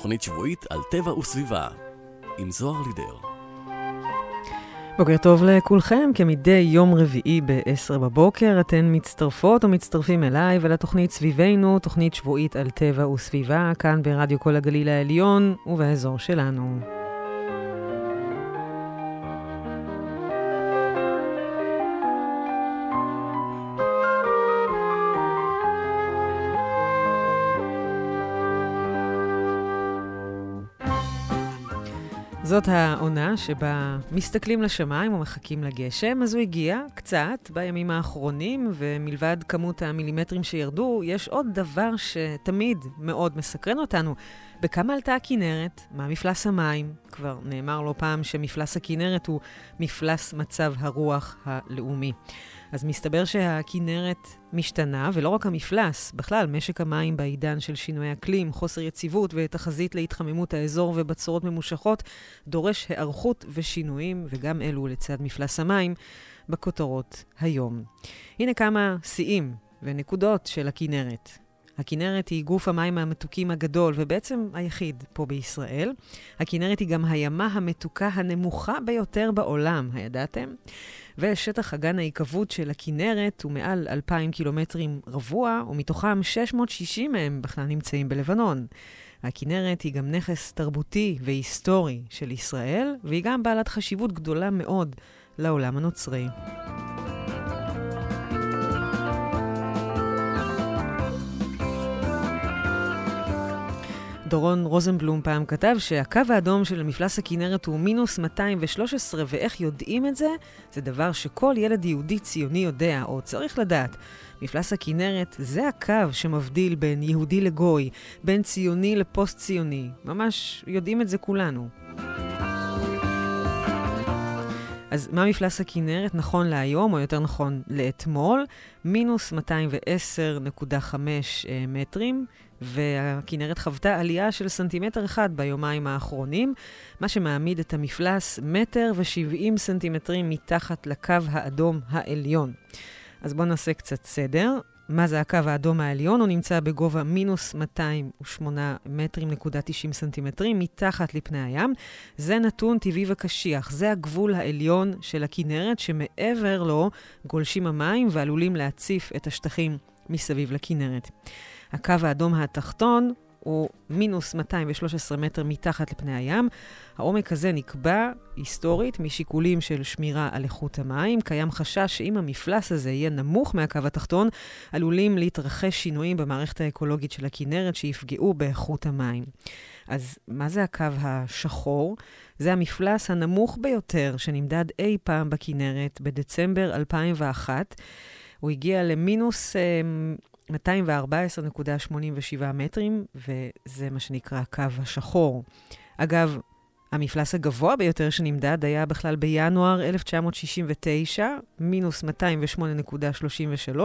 תוכנית שבועית על טבע וסביבה, עם זוהר לידר. בוקר טוב לכולכם, כמדי יום רביעי ב-10 בבוקר, אתן מצטרפות או מצטרפים אליי ולתוכנית סביבנו, תוכנית שבועית על טבע וסביבה, כאן ברדיו כל הגליל העליון ובאזור שלנו. זאת העונה שבה מסתכלים לשמיים ומחכים לגשם, אז הוא הגיע קצת בימים האחרונים, ומלבד כמות המילימטרים שירדו, יש עוד דבר שתמיד מאוד מסקרן אותנו. בכמה עלתה הכינרת? מה מפלס המים? כבר נאמר לא פעם שמפלס הכינרת הוא מפלס מצב הרוח הלאומי. אז מסתבר שהכינרת משתנה, ולא רק המפלס, בכלל, משק המים בעידן של שינוי אקלים, חוסר יציבות ותחזית להתחממות האזור ובצורות ממושכות, דורש היערכות ושינויים, וגם אלו לצד מפלס המים, בכותרות היום. הנה כמה שיאים ונקודות של הכינרת. הכינרת היא גוף המים המתוקים הגדול, ובעצם היחיד פה בישראל. הכינרת היא גם הימה המתוקה הנמוכה ביותר בעולם, הידעתם? ושטח אגן ההיקוות של הכינרת הוא מעל 2,000 קילומטרים רבוע, ומתוכם 660 מהם בכלל נמצאים בלבנון. הכינרת היא גם נכס תרבותי והיסטורי של ישראל, והיא גם בעלת חשיבות גדולה מאוד לעולם הנוצרי. דורון רוזנבלום פעם כתב שהקו האדום של מפלס הכנרת הוא מינוס 213, ואיך יודעים את זה? זה דבר שכל ילד יהודי ציוני יודע, או צריך לדעת. מפלס הכנרת זה הקו שמבדיל בין יהודי לגוי, בין ציוני לפוסט-ציוני. ממש יודעים את זה כולנו. אז מה מפלס הכנרת נכון להיום, או יותר נכון לאתמול? מינוס 210.5 אה, מטרים, והכנרת חוותה עלייה של סנטימטר אחד ביומיים האחרונים, מה שמעמיד את המפלס מטר ושבעים סנטימטרים מתחת לקו האדום העליון. אז בואו נעשה קצת סדר. מה זה הקו האדום העליון? הוא נמצא בגובה מינוס 208 מטרים נקודה 90 סנטימטרים מתחת לפני הים. זה נתון טבעי וקשיח. זה הגבול העליון של הכנרת, שמעבר לו גולשים המים ועלולים להציף את השטחים מסביב לכנרת. הקו האדום התחתון הוא מינוס 213 מטר מתחת לפני הים. העומק הזה נקבע היסטורית משיקולים של שמירה על איכות המים. קיים חשש שאם המפלס הזה יהיה נמוך מהקו התחתון, עלולים להתרחש שינויים במערכת האקולוגית של הכנרת שיפגעו באיכות המים. אז מה זה הקו השחור? זה המפלס הנמוך ביותר שנמדד אי פעם בכנרת בדצמבר 2001. הוא הגיע למינוס 214.87 מטרים, וזה מה שנקרא הקו השחור. אגב, המפלס הגבוה ביותר שנמדד היה בכלל בינואר 1969, מינוס 208.33,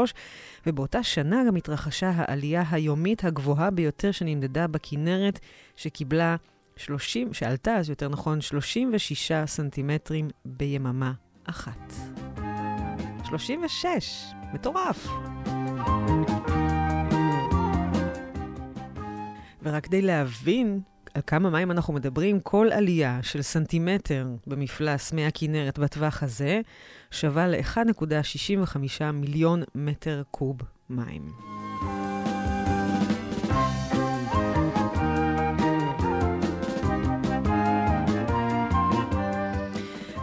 ובאותה שנה גם התרחשה העלייה היומית הגבוהה ביותר שנמדדה בכנרת, שקיבלה 30, שעלתה אז יותר נכון 36 סנטימטרים ביממה אחת. 36, מטורף. ורק כדי להבין על כמה מים אנחנו מדברים, כל עלייה של סנטימטר במפלס מי הכנרת בטווח הזה שווה ל-1.65 מיליון מטר קוב מים.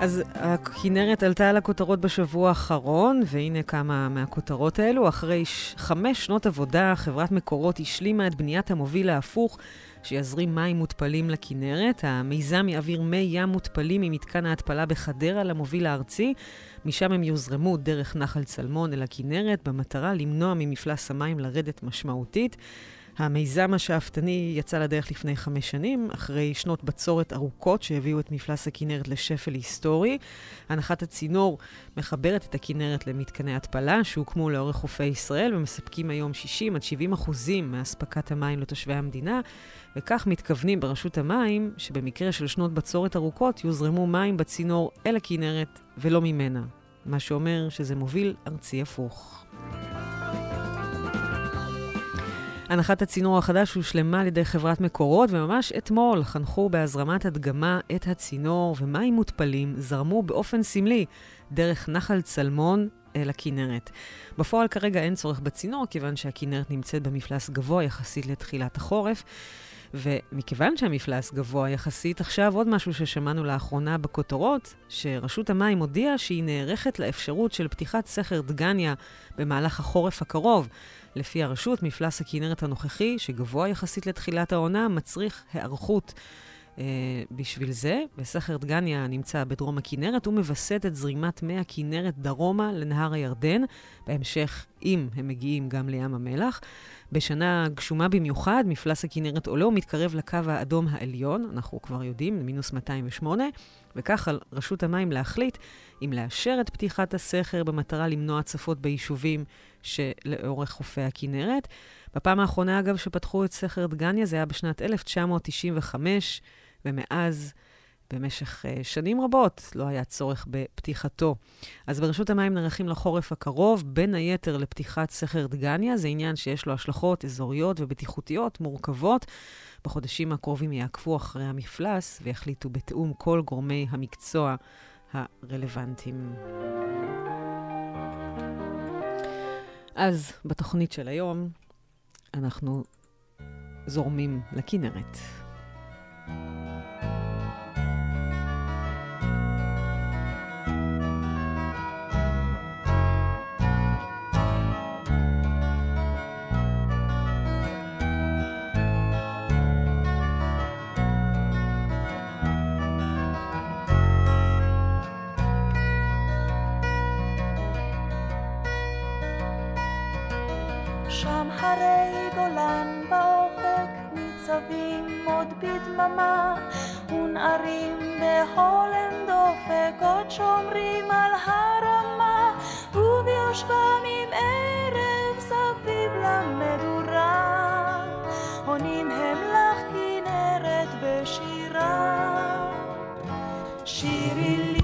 אז הכנרת עלתה על הכותרות בשבוע האחרון, והנה כמה מהכותרות האלו. אחרי. חמש שנות עבודה, חברת מקורות השלימה את בניית המוביל ההפוך שיזרים מים מותפלים לכנרת. המיזם יעביר מי ים מותפלים ממתקן ההתפלה בחדרה למוביל הארצי. משם הם יוזרמו דרך נחל צלמון אל הכנרת, במטרה למנוע ממפלס המים לרדת משמעותית. המיזם השאפתני יצא לדרך לפני חמש שנים, אחרי שנות בצורת ארוכות שהביאו את מפלס הכנרת לשפל היסטורי. הנחת הצינור מחברת את הכנרת למתקני התפלה שהוקמו לאורך חופי ישראל ומספקים היום 60 עד 70 אחוזים מאספקת המים לתושבי המדינה, וכך מתכוונים ברשות המים שבמקרה של שנות בצורת ארוכות יוזרמו מים בצינור אל הכנרת ולא ממנה, מה שאומר שזה מוביל ארצי הפוך. הנחת הצינור החדש הושלמה על ידי חברת מקורות, וממש אתמול חנכו בהזרמת הדגמה את הצינור, ומים מותפלים זרמו באופן סמלי דרך נחל צלמון אל הכנרת. בפועל כרגע אין צורך בצינור, כיוון שהכנרת נמצאת במפלס גבוה יחסית לתחילת החורף. ומכיוון שהמפלס גבוה יחסית, עכשיו עוד משהו ששמענו לאחרונה בכותרות, שרשות המים הודיעה שהיא נערכת לאפשרות של פתיחת סכר דגניה במהלך החורף הקרוב. לפי הרשות, מפלס הכנרת הנוכחי, שגבוה יחסית לתחילת העונה, מצריך היערכות. Uh, בשביל זה, וסכר דגניה נמצא בדרום הכנרת, הוא מווסת את זרימת מי הכנרת דרומה לנהר הירדן, בהמשך, אם הם מגיעים גם לים המלח. בשנה גשומה במיוחד, מפלס הכנרת עולה ומתקרב לקו האדום העליון, אנחנו כבר יודעים, מינוס 208, וכך על רשות המים להחליט אם לאשר את פתיחת הסכר במטרה למנוע הצפות ביישובים שלאורך חופי הכנרת. בפעם האחרונה, אגב, שפתחו את סכר דגניה, זה היה בשנת 1995, ומאז, במשך uh, שנים רבות, לא היה צורך בפתיחתו. אז ברשות המים נערכים לחורף הקרוב, בין היתר לפתיחת סכר דגניה. זה עניין שיש לו השלכות אזוריות ובטיחותיות מורכבות. בחודשים הקרובים יעקבו אחרי המפלס ויחליטו בתיאום כל גורמי המקצוע הרלוונטיים. אז בתוכנית של היום אנחנו זורמים לכנרת. הרי גולן ניצבים עוד בדממה ונערים בהולם דופק עוד שומרים על הרמה וביושבם עם ערב סביב למדורה. עונים הם לך כנרת בשירה שירי לי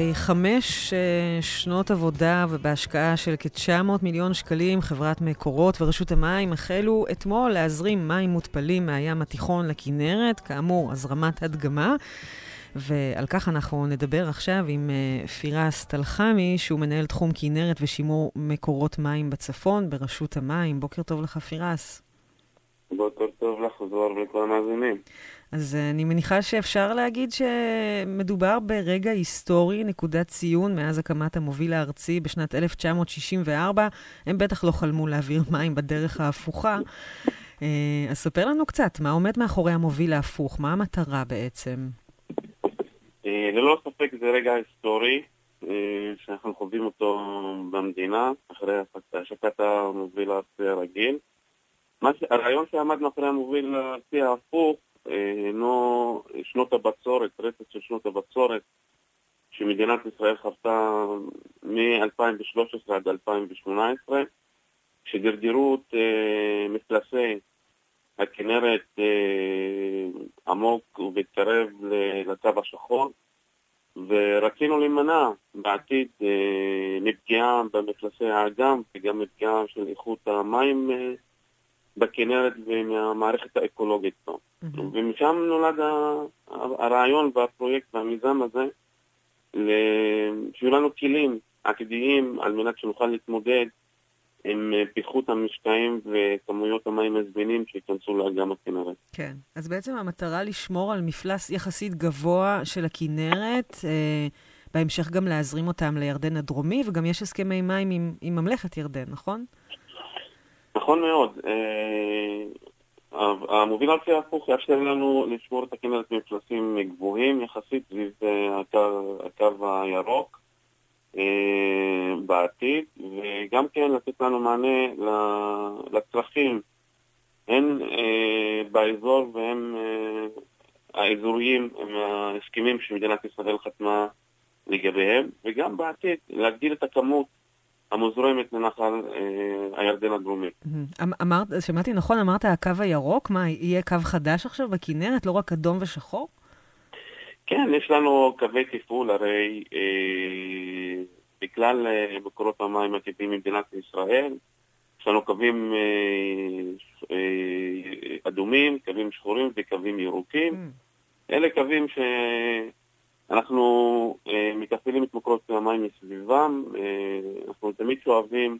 אחרי חמש uh, שנות עבודה ובהשקעה של כ-900 מיליון שקלים, חברת מקורות ורשות המים החלו אתמול להזרים מים מותפלים מהים התיכון לכנרת, כאמור, הזרמת הדגמה. ועל כך אנחנו נדבר עכשיו עם uh, פירס טלחמי, שהוא מנהל תחום כנרת ושימור מקורות מים בצפון ברשות המים. בוקר טוב לך, פירס. בוקר טוב לך, זוהר ולכל המאזינים. אז אה, אני מניחה שאפשר להגיד שמדובר ברגע היסטורי, נקודת ציון מאז הקמת המוביל הארצי בשנת 1964. הם בטח לא חלמו להעביר מים בדרך ההפוכה. אה, אז ספר לנו קצת, מה עומד מאחורי המוביל ההפוך? מה המטרה בעצם? אה, ללא ספק זה רגע היסטורי שאנחנו חווים אותו במדינה, אחרי השקת המוביל הארצי הרגיל. הרעיון שעמד מאחורי המוביל הארצי ההפוך הינו שנות הבצורת, רצף של שנות הבצורת שמדינת ישראל חוותה מ-2013 עד 2018, שדרדרו את אה, מפלסי הכנרת אה, עמוק והתקרב לקו השחור, ורצינו להימנע בעתיד אה, מפגיעה במפלסי האגם וגם מפגיעה של איכות המים בכנרת ומהמערכת האקולוגית פה. Mm-hmm. ומשם נולד הרעיון והפרויקט והמיזם הזה, שיהיו לנו כלים עתידיים על מנת שנוכל להתמודד עם פיחות המשקעים וכמויות המים הזמינים שייכנסו לאגם הכנרת. כן, אז בעצם המטרה לשמור על מפלס יחסית גבוה של הכנרת, אה, בהמשך גם להזרים אותם לירדן הדרומי, וגם יש הסכמי מים עם, עם ממלכת ירדן, נכון? נכון מאוד. אה, המוביל הארצי ההפוך יאפשר לנו לשמור את הכנרת במפלסים גבוהים יחסית סביב אה, הקו, הקו הירוק אה, בעתיד, וגם כן לתת לנו מענה לצרכים, הן באזור והן האזוריים, עם ההסכמים שמדינת ישראל חתמה לגביהם, וגם בעתיד להגדיל את הכמות המוזרמת לנחל אה, הירדן הדרומי. אמ, אמרת, שמעתי נכון, אמרת הקו הירוק? מה, יהיה קו חדש עכשיו בכנרת, לא רק אדום ושחור? כן, יש לנו קווי תפעול, הרי אה, בכלל אה, מקורות המים הטבעיים במדינת ישראל, יש לנו קווים אה, אה, אדומים, קווים שחורים וקווים ירוקים. Mm. אלה קווים ש... אנחנו אה, מתפעלים את מקורות המים מסביבם, אה, אנחנו תמיד שואבים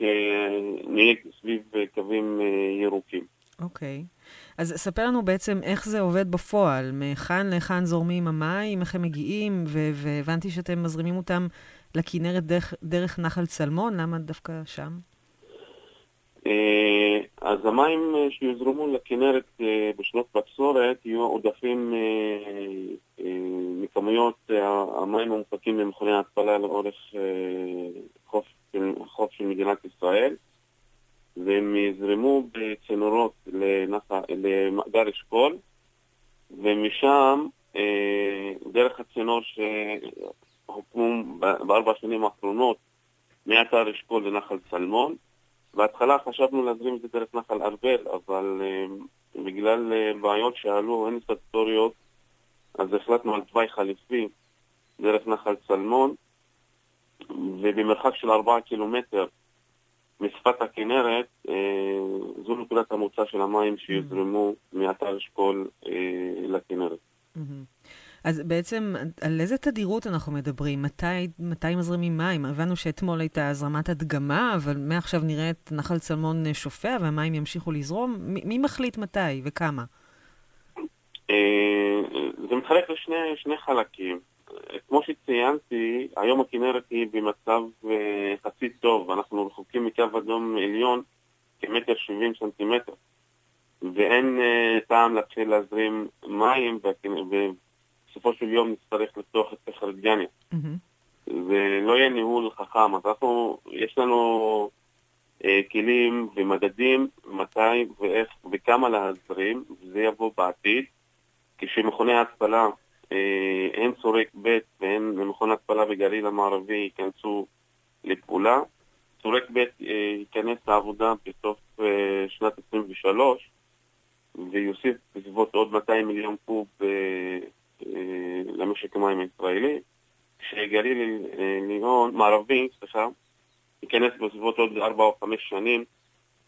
אה, נהיה סביב קווים אה, ירוקים. אוקיי. Okay. אז ספר לנו בעצם איך זה עובד בפועל, מהיכן להיכן זורמים המים, איך הם מגיעים, והבנתי שאתם מזרימים אותם לכנרת דרך, דרך נחל צלמון, למה דווקא שם? אה, אז המים אה, שיוזרמו לכנרת אה, בשנות בצורת יהיו עודפים מכמויות המים המופקים במכוני ההתפלה לאורך חוף, חוף של מדינת ישראל והם יזרמו בצינורות למאגר אשכול ומשם דרך הצינור שהוקמו בארבע השנים האחרונות מאתר אשכול לנחל צלמון. בהתחלה חשבנו להזרים את זה דרך נחל ארבל, אבל בגלל בעיות שעלו, הן סטטוטוריות, אז החלטנו על תוואי חליפי דרך נחל צלמון, ובמרחק של ארבעה קילומטר משפת הכנרת, uh, זו נקודת המוצא של המים שיוזרמו mm-hmm. מאתר אשכול uh, לכנרת. Mm-hmm. אז בעצם, על איזה תדירות אנחנו מדברים? מתי, מתי מזרימים מים? הבנו שאתמול הייתה הזרמת הדגמה, אבל מעכשיו נראה את נחל צלמון שופע והמים ימשיכו לזרום. מי, מי מחליט מתי וכמה? אה, זה מתחלק לשני חלקים. כמו שציינתי, היום הכנרת היא במצב אה, טוב, אנחנו רחוקים מקו אדום עליון כמטר שבעים סנטימטר, ואין אה, טעם להתחיל להזרים מים, בסופו של יום נצטרך לפתוח את סכר דגניה. Mm-hmm. ולא יהיה ניהול חכם. אז אנחנו, יש לנו אה, כלים ומדדים מתי ואיך וכמה להזרים, וזה יבוא בעתיד. כשמכוני ההתפלה, אה, הן צורק ב' והן מכון התפלה בגליל המערבי ייכנסו לפעולה. צורק ב' אה, ייכנס לעבודה בסוף אה, שנת 23 ויוסיף בסביבות עוד 200 מיליון קוב אה, אה, למשק המים הישראלי, שגליל עליון, אה, מערבי, סליחה, ייכנס בסביבות עוד 4 או 5 שנים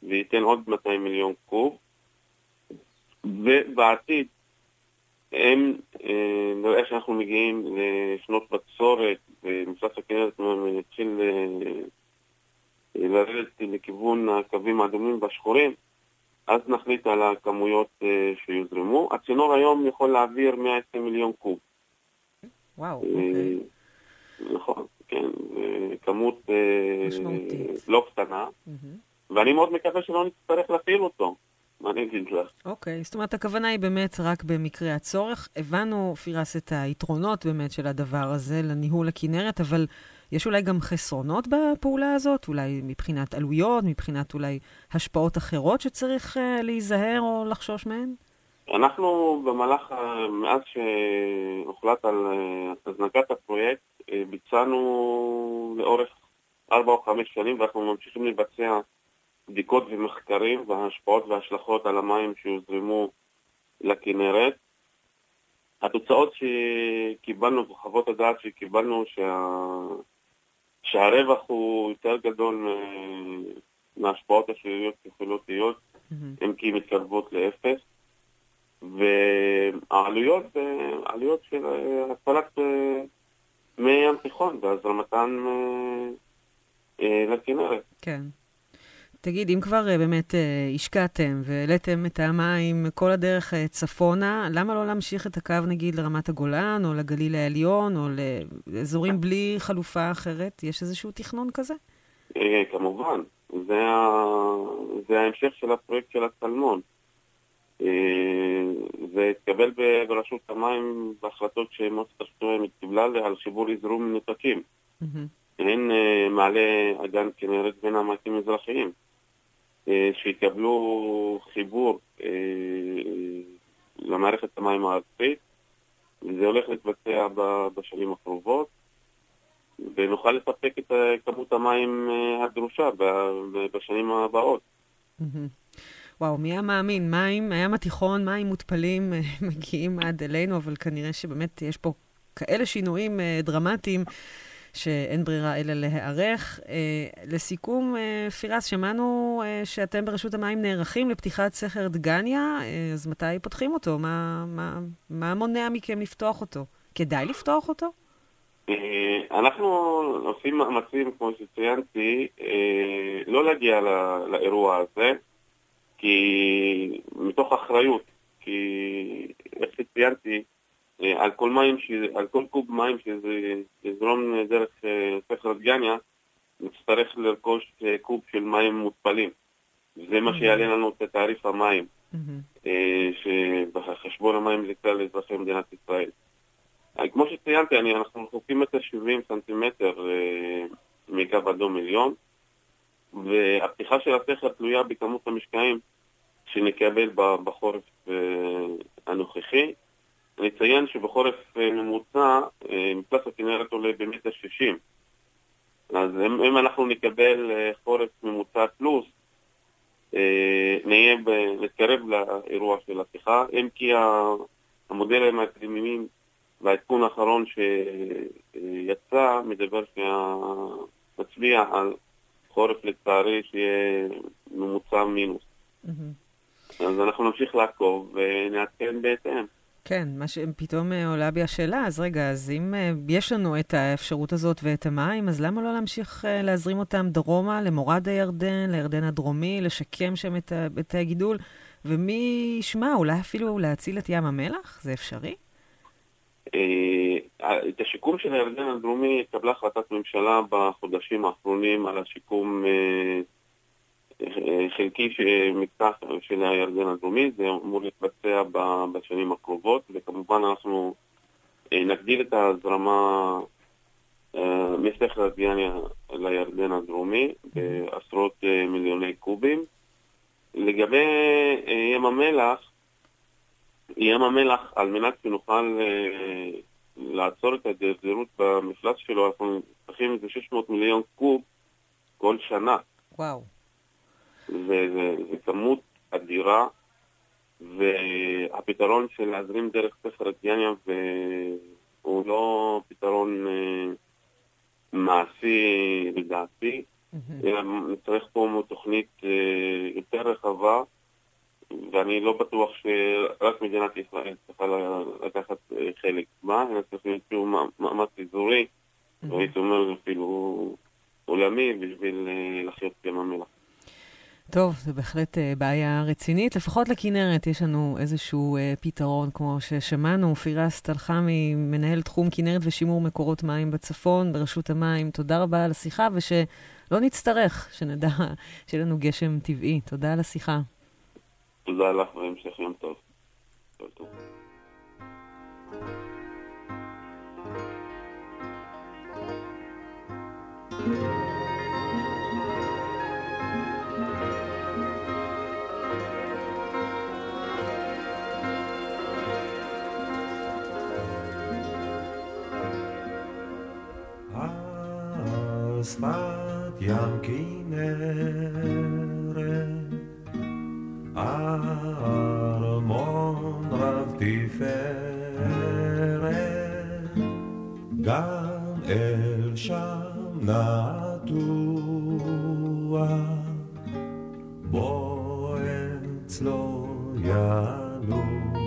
וייתן עוד 200 מיליון קוב, ובעתיד הם, אה, נראה שאנחנו מגיעים לשנות בצורת ומפלס הכנרת מתחיל לרדת לכיוון הקווים האדומים והשחורים, אז נחליט על הכמויות אה, שיוזרמו. הצינור היום יכול להעביר 120 מיליון קוב. וואו, אה, אוקיי. נכון, כן, אה, כמות אה. לא קטנה. ואני מאוד מקווה שלא נצטרך להפעיל אותו. מה אני אגיד לך? אוקיי, זאת אומרת, הכוונה היא באמת רק במקרה הצורך. הבנו, פירס, את היתרונות באמת של הדבר הזה לניהול הכנרת, אבל יש אולי גם חסרונות בפעולה הזאת? אולי מבחינת עלויות, מבחינת אולי השפעות אחרות שצריך uh, להיזהר או לחשוש מהן? אנחנו במהלך, ה- מאז שהוחלט על אה, הזנקת הפרויקט, אה, ביצענו לאורך ארבע או חמש שנים, ואנחנו ממשיכים לבצע בדיקות ומחקרים וההשפעות וההשלכות על המים שיוזרמו לכנרת. התוצאות שקיבלנו, וחוות הדעת שקיבלנו, שה... שהרווח הוא יותר גדול מההשפעות השליליות שיכולות להיות, מהמם. הן כי מתקרבות לאפס. והעלויות, אה, עלויות של התפלת אה, מי ים תיכון והזרמתן אה, אה, לכנרת. כן. תגיד, אם כבר אה, באמת אה, השקעתם והעליתם את המים כל הדרך אה, צפונה, למה לא להמשיך את הקו נגיד לרמת הגולן או לגליל העליון או לאזורים בלי חלופה אחרת? יש איזשהו תכנון כזה? כמובן, זה, ה... זה ההמשך של הפרויקט של הצלמון. זה התקבל ברשות המים בהחלטות שמועצת המים קיבלה על חיבור יזרום מנותקים. הן מעלה אגן כנרת בין המעטים המזרחיים, שיקבלו חיבור אה, למערכת המים הארצית, וזה הולך להתבצע בשנים הקרובות, ונוכל לספק את אה, כמות המים אה, הדרושה בשנים הבאות. וואו, מי היה מאמין? מים, הים התיכון, מים מותפלים אה, מגיעים עד אלינו, אבל כנראה שבאמת יש פה כאלה שינויים אה, דרמטיים שאין ברירה אלא להיערך. אה, לסיכום, אה, פירס, שמענו אה, שאתם ברשות המים נערכים לפתיחת סכר דגניה, אה, אז מתי פותחים אותו? מה, מה, מה מונע מכם לפתוח אותו? כדאי לפתוח אותו? אה, אנחנו עושים מאמצים, כמו שציינתי, אה, לא להגיע לאירוע הזה, כי מתוך אחריות, כי איך שציינתי, על כל מים, ש... על כל קוב מים שזה יזרום דרך אה, סכר דגניה, נצטרך לרכוש אה, קוב של מים מותפלים. זה מה שיעלה לנו את תעריף המים. אה, שבחשבון המים לכלל אזרחי מדינת ישראל. אה, כמו שציינתי, אני, אנחנו רחוקים מטר שבעים סנטימטר אה, מקו אדום עליון, והפתיחה של הסכר תלויה בכמות המשקעים שנקבל בחורף אה, הנוכחי. אני אציין שבחורף אה, ממוצע אה, מפלס הכנרת עולה במטר שישים. אז אם, אם אנחנו נקבל אה, חורף ממוצע פלוס, נהיה, נתקרב לאירוע של הפתיחה, אם כי המודלים האקדמיים והעדכון האחרון שיצא מדבר שה... מצביע על חורף לצערי שיהיה ממוצע מינוס. מהמם. אז אנחנו נמשיך לעקוב ונעדכן בהתאם. כן, מה שפתאום אה, עולה בי השאלה, אז רגע, אז אם אה, יש לנו את האפשרות הזאת ואת המים, אז למה לא להמשיך אה, להזרים אותם דרומה, למורד הירדן, לירדן הדרומי, לשקם שם את, את הגידול? ומי ישמע, אולי אפילו להציל את ים המלח? זה אפשרי? את השיקום של הירדן הדרומי התקבלה החלטת ממשלה בחודשים האחרונים על השיקום חלקי מקטע של הירדן הדרומי, זה אמור להתבצע בשנים הקרובות, וכמובן אנחנו אה, נגדיל את ההזרמה אה, מסכר דיאניה לירדן הדרומי בעשרות אה, מיליוני קובים. לגבי אה, ים המלח, ים המלח, על מנת שנוכל אה, לעצור את ההידרדרות במפלס שלו, אנחנו צריכים איזה 600 מיליון קוב כל שנה. וואו. זה, זה, זה כמות אדירה, והפתרון של להזרים דרך ספר דיאניה הוא לא פתרון אה, מעשי לדעתי. אלא נצטרך פה תוכנית אה, יותר רחבה, ואני לא בטוח שרק מדינת ישראל צריכה לקחת אה, חלק בה, אלא צריך להיות איזשהו מא- מאמץ אזורי, והייתי אומר אפילו עולמי, בשביל אה, לחיות בים המלח. טוב, זו בהחלט uh, בעיה רצינית. לפחות לכנרת יש לנו איזשהו uh, פתרון, כמו ששמענו. פירס תלחמי, מנהל תחום כנרת ושימור מקורות מים בצפון, ברשות המים. תודה רבה על השיחה, ושלא נצטרך, שנדע שיהיה לנו גשם טבעי. תודה על השיחה. תודה לך והמשך יום טוב. כל טוב. שפת ים כנרת, ארמון רב תפארת, גם אל שם נטוע, בו אצלו ינוע.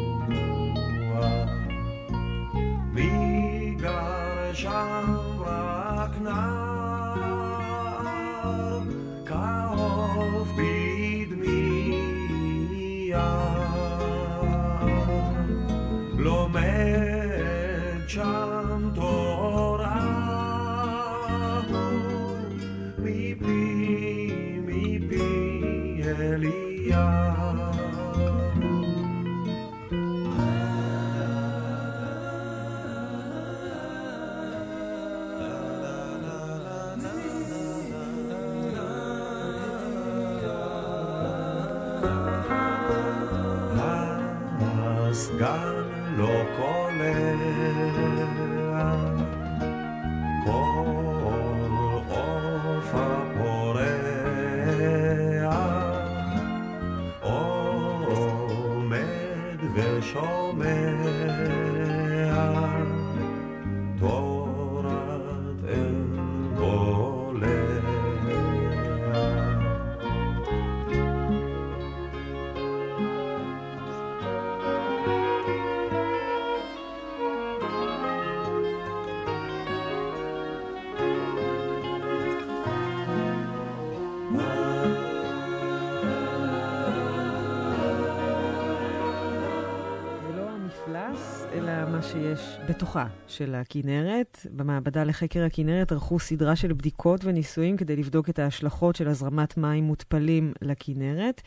בתוכה של הכנרת. במעבדה לחקר הכנרת ערכו סדרה של בדיקות וניסויים כדי לבדוק את ההשלכות של הזרמת מים מותפלים לכנרת,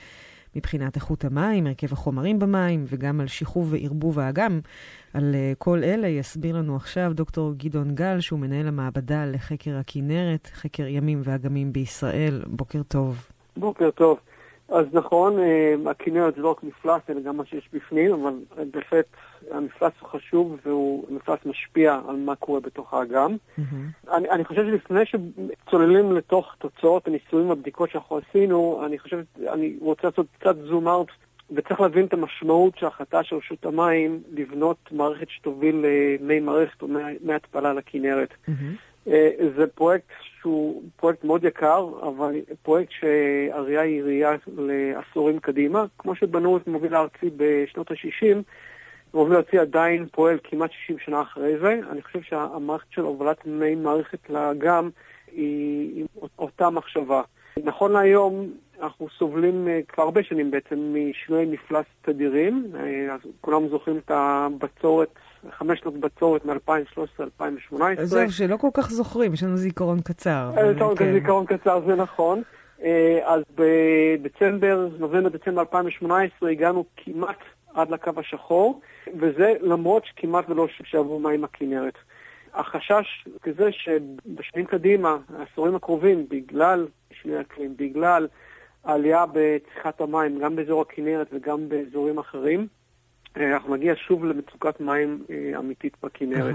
מבחינת איכות המים, הרכב החומרים במים, וגם על שחרוב וערבוב האגם. על uh, כל אלה יסביר לנו עכשיו דוקטור גדעון גל, שהוא מנהל המעבדה לחקר הכנרת, חקר ימים ואגמים בישראל. בוקר טוב. בוקר טוב. אז נכון, אה, הכנרת זה לא רק מפלס, אלא גם מה שיש בפנים, אבל אה, בהחלט המפלס הוא חשוב והוא מפלס משפיע על מה קורה בתוך האגם. אני, אני חושב שלפני שצוללים לתוך תוצאות הניסויים והבדיקות שאנחנו עשינו, אני חושב, אני רוצה לעשות קצת זום אאוט, וצריך להבין את המשמעות של ההחלטה של רשות המים לבנות מערכת שתוביל למי מערכת או מי, התפלה לכנרת. אה, זה פרויקט שהוא פרויקט מאוד יקר, אבל פרויקט שהראייה היא ראייה לעשורים קדימה. כמו שבנו את מוביל הארצי בשנות ה-60, מוביל הארצי עדיין פועל כמעט 60 שנה אחרי זה. אני חושב שהמערכת של הובלת מי מערכת לאגם היא, היא אותה מחשבה. נכון להיום אנחנו סובלים אה, כבר הרבה שנים בעצם משינוי מפלס תדירים. אה, אז כולם זוכרים את הבצורת, חמש שנות בצורת מ-2013-2018. עזוב, שלא כל כך זוכרים, יש לנו זיכרון קצר. אה, כן. זיכרון קצר, זה נכון. אז בדצמבר, נובמבר-דצמבר 2018 הגענו כמעט עד לקו השחור, וזה למרות שכמעט ולא שאבו מים הכנרת. החשש כזה שבשנים קדימה, העשורים הקרובים, בגלל שינוי אקלים, בגלל העלייה בצריכת המים, גם באזור הכנרת וגם באזורים אחרים, אה, אנחנו נגיע שוב למצוקת מים אה, אמיתית בכנרת.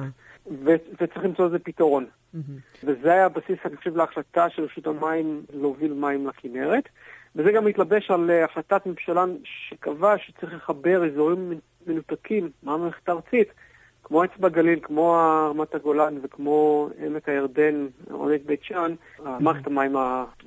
ו- וצריך למצוא לזה פתרון. וזה היה הבסיס, אני חושב, להחלטה של רשות המים להוביל מים לכנרת. וזה גם מתלבש על אה, החלטת ממשלה שקבעה שצריך לחבר אזורים מנותקים מהמערכת הארצית, כמו אצבע גליל, כמו רמת הגולן וכמו עמק הירדן, עונק בית שאן, מערכת המים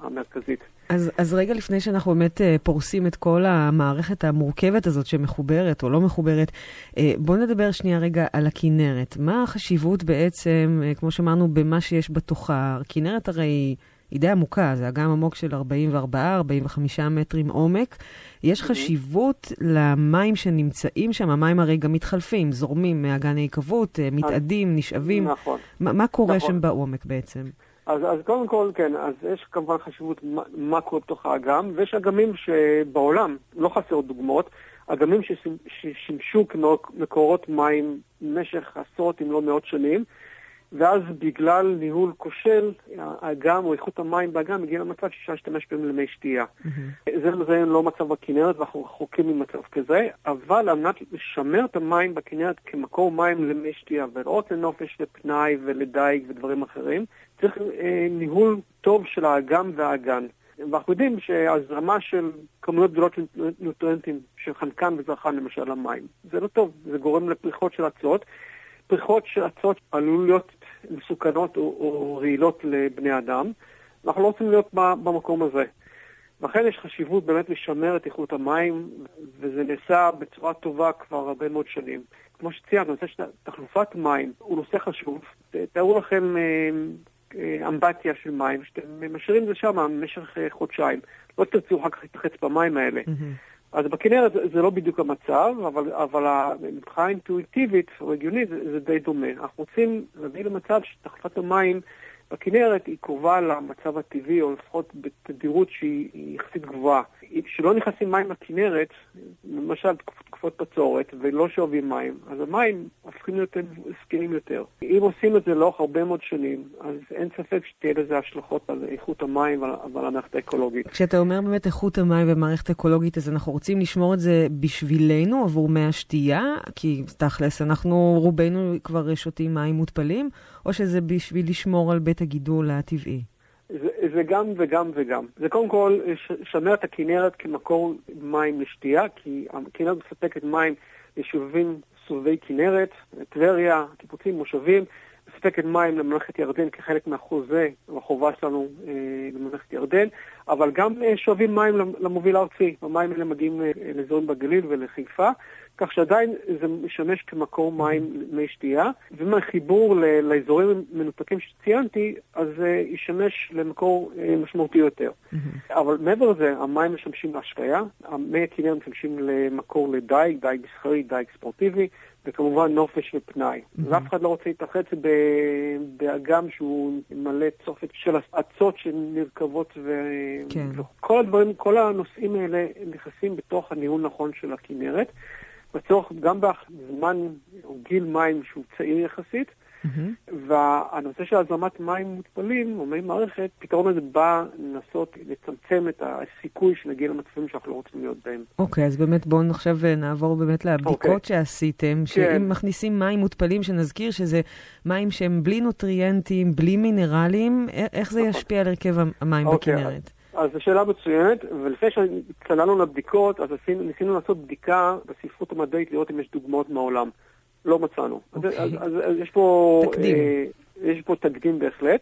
המרכזית. אז, אז רגע לפני שאנחנו באמת uh, פורסים את כל המערכת המורכבת הזאת שמחוברת או לא מחוברת, uh, בואו נדבר שנייה רגע על הכנרת. מה החשיבות בעצם, uh, כמו שאמרנו, במה שיש בתוכה? הכנרת הרי היא די עמוקה, זה אגם עמוק של 44-45 מטרים עומק. יש חשיבות למים שנמצאים שם, המים הרי גם מתחלפים, זורמים מאגן ההיקוות, אה, מתאדים, נשאבים. נכון. מה, מה קורה נכון. שם בעומק בעצם? אז, אז קודם כל, כן, אז יש כמובן חשיבות מה, קורה בתוך האגם, ויש אגמים שבעולם, לא חסרות דוגמאות, אגמים ששימ- ששימשו כמקורות מים במשך עשרות אם לא מאות שנים, ואז בגלל ניהול כושל, האגם או איכות המים באגם הגיע למצב שאפשר להשתמש בהם למי שתייה. זה זה לא מצב בכנרת ואנחנו רחוקים ממצב כזה, אבל על מנת לשמר את המים בכנרת כמקור מים למי שתייה, ולא רק לנופש ופנאי ולדייג ודברים אחרים, צריך אה, ניהול טוב של האגם והאגן. ואנחנו יודעים שהזרמה של כמויות גדולות של נוטרנטים, של חנקן וזרחן למשל למים, זה לא טוב, זה גורם לפריחות של אצות. פריחות של אצות עלול להיות מסוכנות או, או רעילות לבני אדם. אנחנו לא רוצים להיות במקום הזה. לכן יש חשיבות באמת לשמר את איכות המים, וזה נעשה בצורה טובה כבר הרבה מאוד שנים. כמו שציינת, הנושא של תחלופת מים הוא נושא חשוב. תארו לכם אה, אה, אמבטיה של מים, שאתם משאירים את זה שם במשך אה, חודשיים. לא תרצו אחר כך להתרחץ במים האלה. אז בכנרת זה- לא בדיוק המצב, אבל, אבל מבחינה אינטואיטיבית או הגיונית זה, זה די דומה. אנחנו רוצים להביא למצב שתחלפת המים בכנרת היא קרובה למצב הטבעי, או לפחות בתדירות שהיא היא יחסית גבוהה. כשלא נכנסים מים לכנרת, למשל תקופ- תקופות בצורת, ולא שואבים מים, אז המים הופכים להיות זקנים יותר. אם עושים את זה לאורך הרבה מאוד שנים, אז אין ספק שתהיה לזה השלכות על איכות המים ועל המערכת האקולוגית. כשאתה אומר באמת איכות המים ומערכת אקולוגית, אז אנחנו רוצים לשמור את זה בשבילנו, עבור מי השתייה? כי תכלס, אנחנו רובנו כבר שותים מים מותפלים, או שזה בשביל לשמור על בית הגידול הטבעי? זה, זה גם וגם וגם. זה קודם כל לשמר את הכנרת כמקור מים לשתייה, כי הכנרת מספקת מים ליישובים סובבי כנרת, טבריה, קיבוצים, מושבים, מספקת מים לממלכת ירדן כחלק מהחוזה, החובה שלנו אה, לממלכת ירדן, אבל גם אה, שואבים מים למ- למוביל הארצי. המים האלה מגיעים אה, לאזורים בגליל ולחיפה, כך שעדיין זה משמש כמקור מים למי שתייה, ומהחיבור ל- לאזורים מנותקים שציינתי, אז זה ישמש למקור אה, משמעותי יותר. אבל מעבר לזה, המים משמשים להשקיה, מי הכנרת משמשים למקור לדייג, דייג מסחרי, דייג ספורטיבי, וכמובן נופש ופנאי. ואף אחד לא רוצה להתרחץ באגם שהוא מלא צופת של אצות שנרכבות ו... כן. וכל הדברים, כל הנושאים האלה נכנסים בתוך הניהול נכון של הכנרת. בצורך גם בזמן או גיל מים שהוא צעיר יחסית, והנושא של הזרמת מים מותפלים, או מי מערכת, פתרון הזה בא לנסות לצמצם את הסיכוי שנגיע למצבים שאנחנו לא רוצים להיות בהם. אוקיי, אז באמת בואו עכשיו אה, נעבור באמת לבדיקות אוקיי. שעשיתם, שאם כן. מכניסים מים מותפלים, שנזכיר שזה מים שהם בלי נוטריאנטים, בלי מינרלים, איך זה נכון. ישפיע על הרכב המים אוקיי, בכנרת? אז זו שאלה מצוינת, ולפני שהתקללנו לבדיקות, אז עשינו, ניסינו לעשות בדיקה בספרות המדעית לראות אם יש דוגמאות מהעולם. לא מצאנו. אז, אוקיי. אז, אז, אז יש פה... תקדים. אה, יש פה תקדים בהחלט,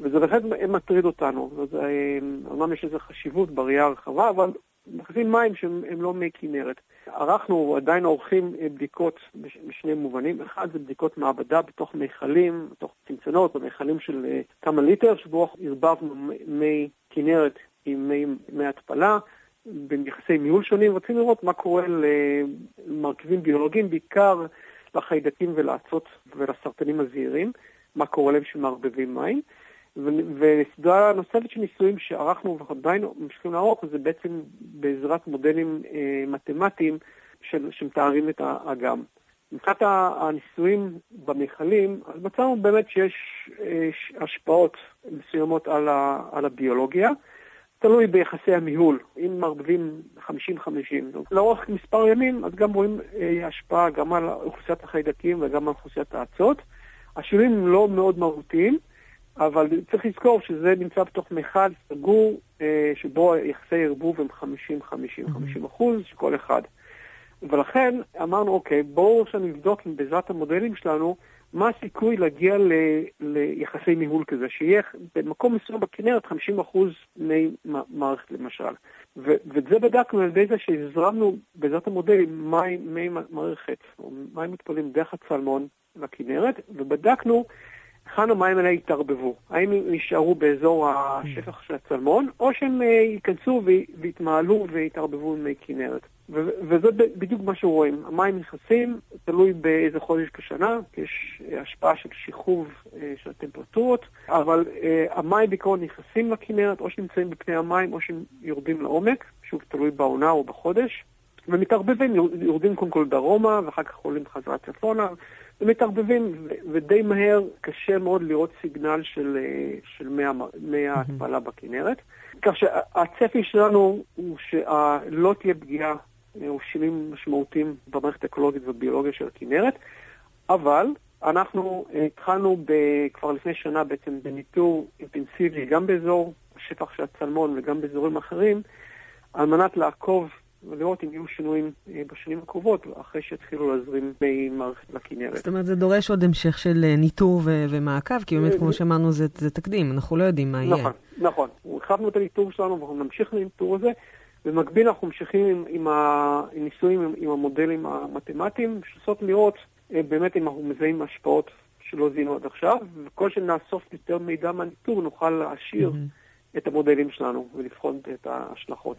וזה בהחלט מטריד אותנו. אז אה, אמנם יש לזה חשיבות בראייה הרחבה, אבל מכניסים מים שהם הם לא מי כנרת. ערכנו, עדיין עורכים אה, בדיקות בש- בשני מובנים. אחד זה בדיקות מעבדה בתוך מכלים, בתוך צנצנות, במכלים של אה, כמה ליטר, שבו ערבבנו מי כנרת עם מי, התפלה. בין יחסי ניהול שונים, רצינו לראות מה קורה למרכיבים ביולוגיים, בעיקר לחיידקים ולאצות ולסרטנים הזעירים, מה קורה להם שמערבבים מים. וסדרה נוספת של ניסויים שערכנו ועדיין ממשיכים לערוך זה בעצם בעזרת מודלים אה, מתמטיים של, שמתארים את האגם. מבחינת הניסויים במכלים, מצאנו באמת שיש אה, השפעות מסוימות על, ה- על הביולוגיה. תלוי ביחסי הניהול, אם מערבבים 50-50. לאורך מספר ימים, אז גם רואים אה, השפעה גם על אוכלוסיית החיידקים וגם על אוכלוסיית האצות. השינויים לא מאוד מהותיים, אבל צריך לזכור שזה נמצא בתוך מכל סגור, אה, שבו יחסי ערבוב הם 50-50-50 אחוז, כל אחד. ולכן אמרנו, אוקיי, בואו עכשיו נבדוק בעזרת המודלים שלנו, מה הסיכוי להגיע ל, ליחסי ניהול כזה, שיהיה במקום מסוים בכנרת 50% מי מערכת למשל. ו, ואת זה בדקנו על ידי זה שהזרמנו בעזרת המודלים מים, מי מערכת, או מים מותפלים דרך הצלמון לכנרת, ובדקנו היכן המים האלה יתערבבו. האם הם יישארו באזור השפך של הצלמון, או שהם ייכנסו ויתמעלו ויתערבבו עם מי כנרת. וזה בדיוק מה שרואים. המים נכנסים, תלוי באיזה חודש בשנה, יש השפעה של שחרוב של הטמפרטורות, אבל המים בעיקרון נכנסים לכנרת, או שנמצאים בפני המים, או שהם יורדים לעומק, שוב, תלוי בעונה או בחודש. ומתערבבים, יורדים קודם כל דרומה, ואחר כך עולים חזרה צפונה, ומתערבבים, ודי מהר קשה מאוד לראות סיגנל של, של מי ההתפלה בכנרת. כך שהצפי שלנו הוא שלא תהיה פגיעה או שינויים משמעותיים במערכת האקולוגית והביולוגיה של הכנרת, אבל אנחנו התחלנו ב, כבר לפני שנה בעצם בניטור אינטנסיבי גם באזור השטח של הצלמון וגם באזורים אחרים, על מנת לעקוב ולראות אם יהיו שינויים בשנים הקרובות, אחרי שיתחילו להזרים ממערכת לכנרת. זאת אומרת, זה דורש עוד המשך של ניטור ו- ומעקב, כי באמת, כמו שאמרנו, זה, זה תקדים, אנחנו לא יודעים מה נכון, יהיה. נכון, נכון. הרחבנו את הניטור שלנו ואנחנו נמשיך לניטור הזה. במקביל אנחנו ממשיכים עם, עם הניסויים, עם, עם המודלים המתמטיים, שצריכות לראות באמת אם אנחנו מזהים השפעות שלא זיהינו עד עכשיו, וכל שנאסוף יותר מידע מהניטור נוכל להעשיר mm-hmm. את המודלים שלנו ולבחון את ההשלכות.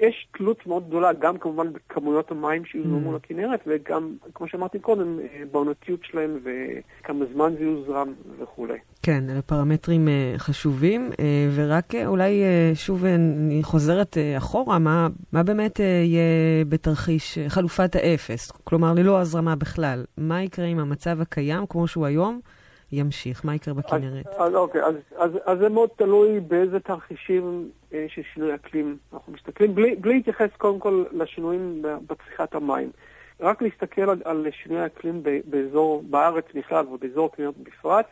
יש תלות מאוד גדולה גם כמובן בכמויות המים שיוזרמו mm-hmm. לכנרת, וגם, כמו שאמרתי קודם, בעונתיות שלהם וכמה זמן זה יוזרם וכולי. כן, אלה פרמטרים uh, חשובים, uh, ורק אולי שוב אני חוזרת אחורה, מה, מה באמת יהיה בתרחיש חלופת האפס? כלומר, ללא הזרמה בכלל. מה יקרה עם המצב הקיים, כמו שהוא היום, ימשיך? מה יקרה בכנרת? אז, אז אוקיי, אז, אז, אז זה מאוד תלוי באיזה תרחישים uh, של שינוי אקלים אנחנו מסתכלים, בלי, בלי להתייחס קודם כל לשינויים בצריכת המים. רק להסתכל על, על שינוי אקלים באזור, בארץ בכלל ובאזור הכנרת בפרט,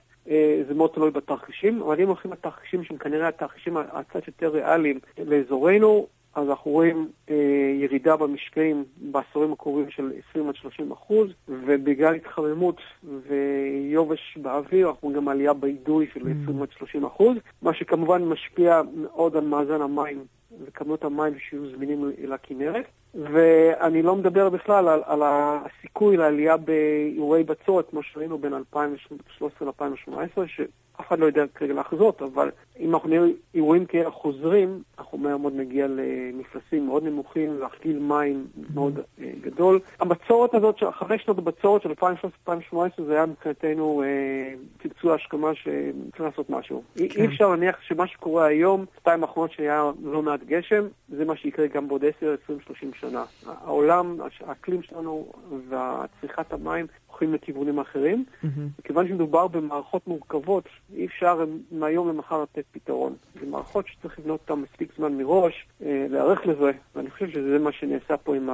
זה מאוד תלוי בתרחישים, אבל אם הולכים לתרחישים שהם כנראה התרחישים הקצת יותר ריאליים לאזורנו, אז אנחנו רואים אה, ירידה במשקעים בעשורים הקרובים של 20 עד 30 אחוז, ובגלל התחממות ויובש באוויר, אנחנו גם עלייה באידוי של 20 עד 30 אחוז, מה שכמובן משפיע מאוד על מאזן המים וכמות המים שיהיו זמינים לכנרת. ואני לא מדבר בכלל על, על הסיכוי לעלייה באירועי בצורת, כמו שראינו בין 2013 ל-2018, שאף אחד לא יודע כרגע לחזות, אבל אם אנחנו נראה אירועים כאלה חוזרים, אנחנו מהר מאוד נגיע למפלסים מאוד נמוכים, להכליל מים מאוד uh, גדול. הבצורת הזאת, אחרי שנות הבצורת של 2013-2018, זה היה מבחינתנו uh, צלצול ההשכמה שצריך לעשות משהו. כן. אי אפשר להניח שמה שקורה היום, שתיים האחרונות שהיה לא מעט גשם, זה מה שיקרה גם בעוד 10, 20, 30 שנה. העולם, האקלים שלנו והצריכת המים הולכים לכיוונים אחרים. מכיוון שמדובר במערכות מורכבות, אי אפשר מהיום למחר לתת פתרון. זה מערכות שצריך לבנות אותן מספיק זמן מראש, להיערך לזה, ואני חושב שזה מה שנעשה פה עם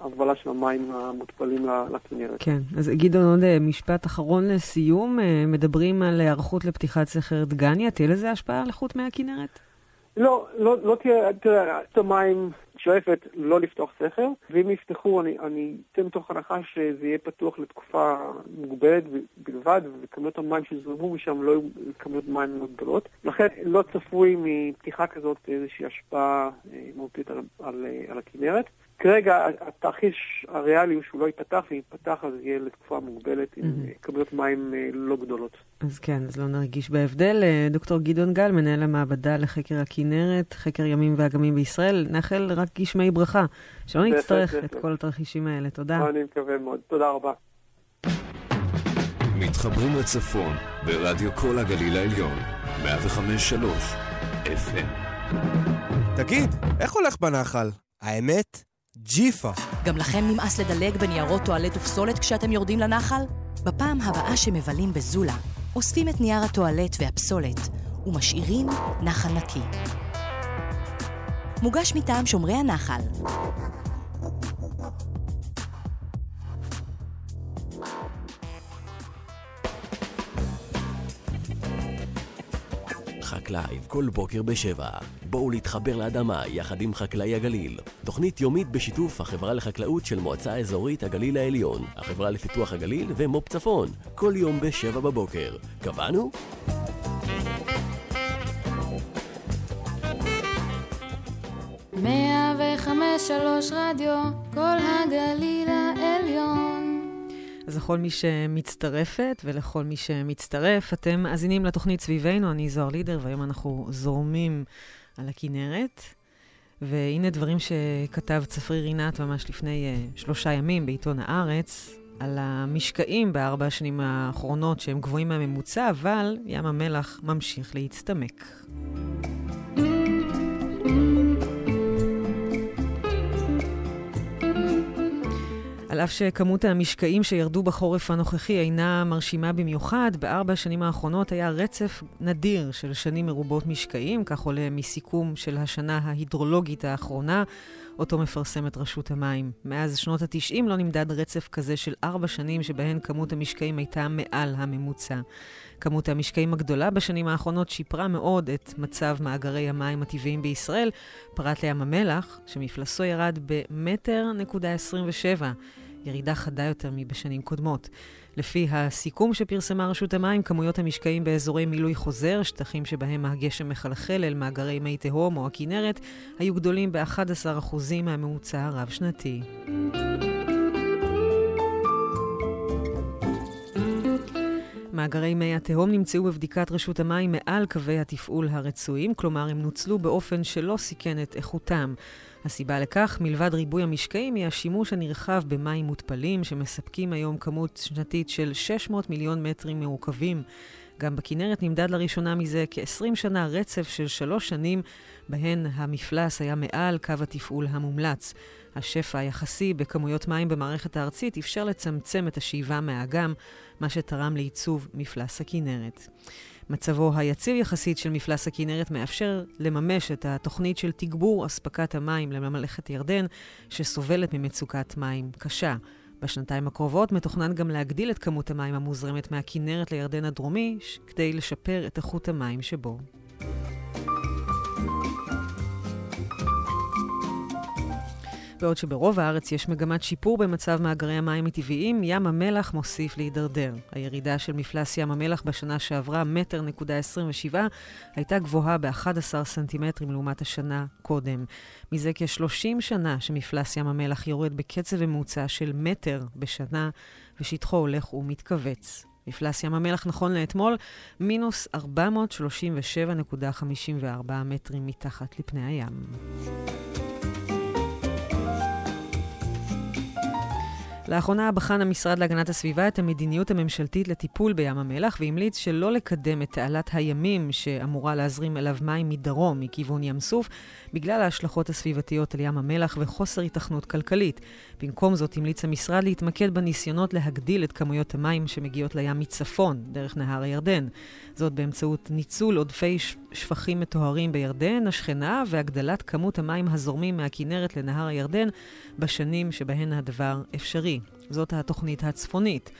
ההובלה של המים המותפלים לכנרת. כן, אז גדעון, עוד משפט אחרון לסיום. מדברים על היערכות לפתיחת סכר דגניה, תהיה לזה השפעה על איכות מי הכנרת? לא, לא, לא תהיה, תראה, המים שואפת לא לפתוח סכר, ואם יפתחו, אני, אני אתן מתוך הנחה שזה יהיה פתוח לתקופה מוגבלת בלבד, וכמויות המים שיזרמו משם לא יהיו כמויות מים מאוד גדולות. לכן לא צפוי מפתיחה כזאת איזושהי השפעה מהותית על, על, על הכנרת. כרגע התרחיש הריאלי הוא שהוא לא ייפתח, ואם ייפתח אז יהיה לתקופה מוגבלת עם mm-hmm. כמויות מים לא גדולות. אז כן, אז לא נרגיש בהבדל. דוקטור גדעון גל, מנהל המעבדה לחקר הכנרת, חקר ימים ואגמים בישראל, נאחל רק גשמי ברכה, שלא נצטרך את כל התרחישים האלה. תודה. אני מקווה מאוד. תודה רבה. מתחברים לצפון ברדיו כל הגליל העליון, 105.3 FM. תגיד, איך הולך בנחל? האמת? ג'יפה. גם לכם נמאס לדלג בניירות טואלט ופסולת כשאתם יורדים לנחל? בפעם הבאה שמבלים בזולה, אוספים את נייר הטואלט והפסולת ומשאירים נחל נקי. מוגש מטעם שומרי הנחל. חקלאי כל בוקר בשבע. בואו להתחבר לאדמה יחד עם חקלאי הגליל. תוכנית יומית בשיתוף החברה לחקלאות של מועצה אזורית הגליל העליון, החברה לפיתוח הגליל ומו"פ צפון. כל יום בשבע בבוקר. קבענו? מאה וחמש שלוש רדיו, כל הגליל העליון. אז לכל מי שמצטרפת ולכל מי שמצטרף, אתם מאזינים לתוכנית סביבנו, אני זוהר לידר, והיום אנחנו זורמים על הכנרת. והנה דברים שכתב צפרי רינת ממש לפני uh, שלושה ימים בעיתון הארץ, על המשקעים בארבע השנים האחרונות שהם גבוהים מהממוצע, אבל ים המלח ממשיך להצטמק. על אף שכמות המשקעים שירדו בחורף הנוכחי אינה מרשימה במיוחד, בארבע השנים האחרונות היה רצף נדיר של שנים מרובות משקעים, כך עולה מסיכום של השנה ההידרולוגית האחרונה, אותו מפרסמת רשות המים. מאז שנות ה-90 לא נמדד רצף כזה של ארבע שנים שבהן כמות המשקעים הייתה מעל הממוצע. כמות המשקעים הגדולה בשנים האחרונות שיפרה מאוד את מצב מאגרי המים הטבעיים בישראל, פרט לים המלח, שמפלסו ירד במטר נקודה 27. ירידה חדה יותר מבשנים קודמות. לפי הסיכום שפרסמה רשות המים, כמויות המשקעים באזורי מילוי חוזר, שטחים שבהם הגשם מחלחל אל מאגרי מי תהום או הכינרת, היו גדולים ב-11% מהממוצע הרב-שנתי. מאגרי מי התהום נמצאו בבדיקת רשות המים מעל קווי התפעול הרצויים, כלומר הם נוצלו באופן שלא סיכן את איכותם. הסיבה לכך, מלבד ריבוי המשקעים, היא השימוש הנרחב במים מותפלים, שמספקים היום כמות שנתית של 600 מיליון מטרים מעוקבים. גם בכנרת נמדד לראשונה מזה כ-20 שנה רצף של שלוש שנים, בהן המפלס היה מעל קו התפעול המומלץ. השפע היחסי בכמויות מים במערכת הארצית אפשר לצמצם את השאיבה מהאגם, מה שתרם לעיצוב מפלס הכנרת. מצבו היציב יחסית של מפלס הכנרת מאפשר לממש את התוכנית של תגבור אספקת המים לממלכת ירדן, שסובלת ממצוקת מים קשה. בשנתיים הקרובות מתוכנן גם להגדיל את כמות המים המוזרמת מהכנרת לירדן הדרומי, כדי לשפר את איכות המים שבו. בעוד שברוב הארץ יש מגמת שיפור במצב מאגרי המים הטבעיים, ים המלח מוסיף להידרדר. הירידה של מפלס ים המלח בשנה שעברה, מטר נקודה 27, הייתה גבוהה ב-11 סנטימטרים לעומת השנה קודם. מזה כ-30 שנה שמפלס ים המלח יורד בקצב ממוצע של מטר בשנה, ושטחו הולך ומתכווץ. מפלס ים המלח נכון לאתמול, מינוס 437.54 מטרים מתחת לפני הים. לאחרונה בחן המשרד להגנת הסביבה את המדיניות הממשלתית לטיפול בים המלח והמליץ שלא לקדם את תעלת הימים שאמורה להזרים אליו מים מדרום, מכיוון ים סוף, בגלל ההשלכות הסביבתיות על ים המלח וחוסר התכנות כלכלית. במקום זאת המליץ המשרד להתמקד בניסיונות להגדיל את כמויות המים שמגיעות לים מצפון, דרך נהר הירדן. זאת באמצעות ניצול עודפי שפכים מטוהרים בירדן, השכנה, והגדלת כמות המים הזורמים מהכינרת לנהר הירדן בשנים שבהן הדבר אפשרי. זאת התוכנית הצפונית.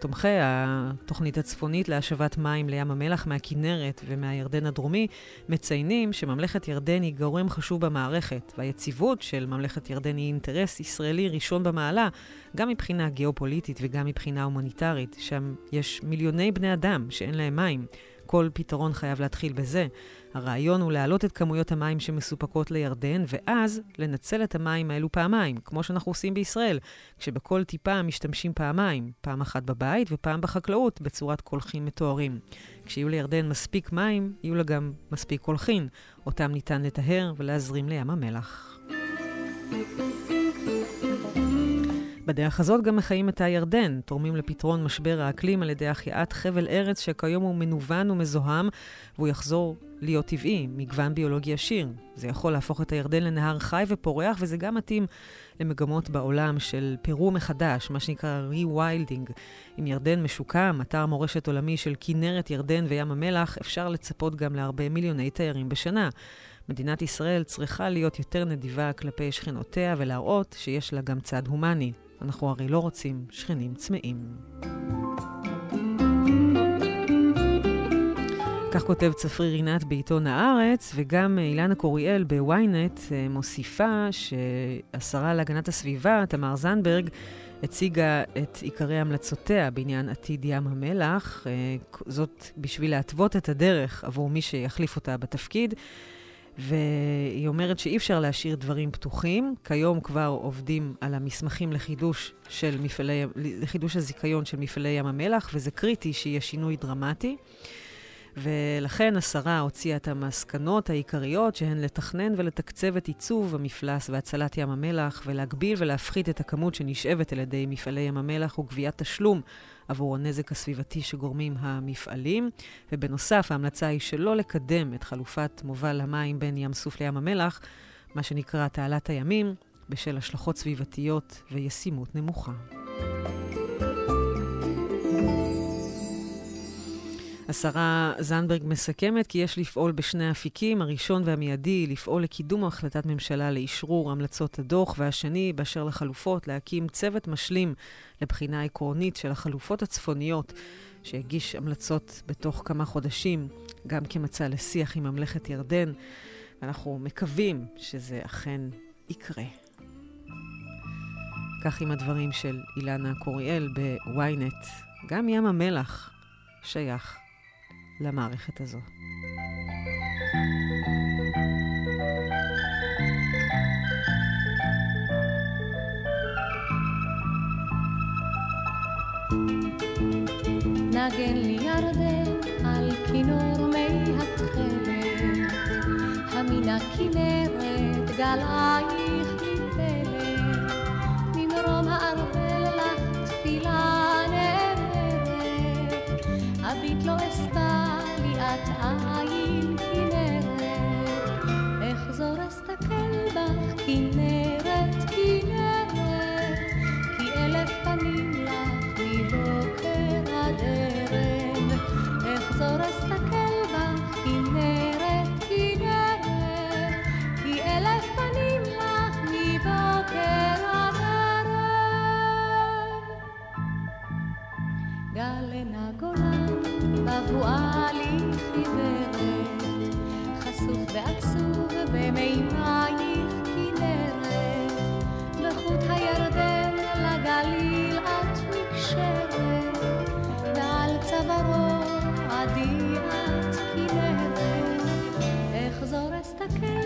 תומכי התוכנית הצפונית להשבת מים לים המלח מהכינרת ומהירדן הדרומי מציינים שממלכת ירדן היא גורם חשוב במערכת, והיציבות של ממלכת ירדן היא אינטרס ישראלי ראשון במעלה, גם מבחינה גיאופוליטית וגם מבחינה הומניטרית. שם יש מיליוני בני אדם שאין להם מים. כל פתרון חייב להתחיל בזה. הרעיון הוא להעלות את כמויות המים שמסופקות לירדן, ואז לנצל את המים האלו פעמיים, כמו שאנחנו עושים בישראל, כשבכל טיפה משתמשים פעמיים, פעם אחת בבית ופעם בחקלאות, בצורת קולחין מטוהרים. כשיהיו לירדן מספיק מים, יהיו לה גם מספיק קולחין, אותם ניתן לטהר ולהזרים לים המלח. בדרך הזאת גם מחיים את הירדן, תורמים לפתרון משבר האקלים על ידי החייאת חבל ארץ שכיום הוא מנוון ומזוהם, והוא יחזור להיות טבעי, מגוון ביולוגי עשיר. זה יכול להפוך את הירדן לנהר חי ופורח, וזה גם מתאים למגמות בעולם של פירו מחדש, מה שנקרא re-wilding. אם ירדן משוקם, אתר מורשת עולמי של כנרת, ירדן וים המלח, אפשר לצפות גם להרבה מיליוני תיירים בשנה. מדינת ישראל צריכה להיות יותר נדיבה כלפי שכנותיה ולהראות שיש לה גם צד הומני. אנחנו הרי לא רוצים שכנים צמאים. כך כותב צפרי רינת בעיתון הארץ, וגם אילנה קוריאל בוויינט אה, מוסיפה שהשרה להגנת הסביבה, תמר זנדברג, הציגה את עיקרי המלצותיה בעניין עתיד ים המלח, אה, זאת בשביל להתוות את הדרך עבור מי שיחליף אותה בתפקיד. והיא אומרת שאי אפשר להשאיר דברים פתוחים. כיום כבר עובדים על המסמכים לחידוש, של מפעלי, לחידוש הזיכיון של מפעלי ים המלח, וזה קריטי שיהיה שינוי דרמטי. ולכן השרה הוציאה את המסקנות העיקריות, שהן לתכנן ולתקצב את עיצוב המפלס והצלת ים המלח, ולהגביל ולהפחית את הכמות שנשאבת על ידי מפעלי ים המלח וגביית תשלום עבור הנזק הסביבתי שגורמים המפעלים. ובנוסף, ההמלצה היא שלא לקדם את חלופת מובל המים בין ים סוף לים המלח, מה שנקרא תעלת הימים, בשל השלכות סביבתיות וישימות נמוכה. השרה זנדברג מסכמת כי יש לפעול בשני אפיקים, הראשון והמיידי, לפעול לקידום החלטת ממשלה לאשרור המלצות הדוח, והשני, באשר לחלופות, להקים צוות משלים לבחינה עקרונית של החלופות הצפוניות, שהגיש המלצות בתוך כמה חודשים, גם כמצע לשיח עם ממלכת ירדן, ואנחנו מקווים שזה אכן יקרה. כך עם הדברים של אילנה קוריאל ב-ynet. גם ים המלח שייך למערכת הזו. נגן לי על כינור מי התכלת, המן הכנרת גלייך מפלט, ממרום הארבל לך תפילה נאמרת, אביט לא אסתה אסתכל בך כנרת כנרת, כי אלף פנים לך מבוקר עד ערב, אחזור אסתכל בך כנרת כנרת, כי אלף פנים לך מבוקר עד ערב. גלנה גולן בבואה אחזור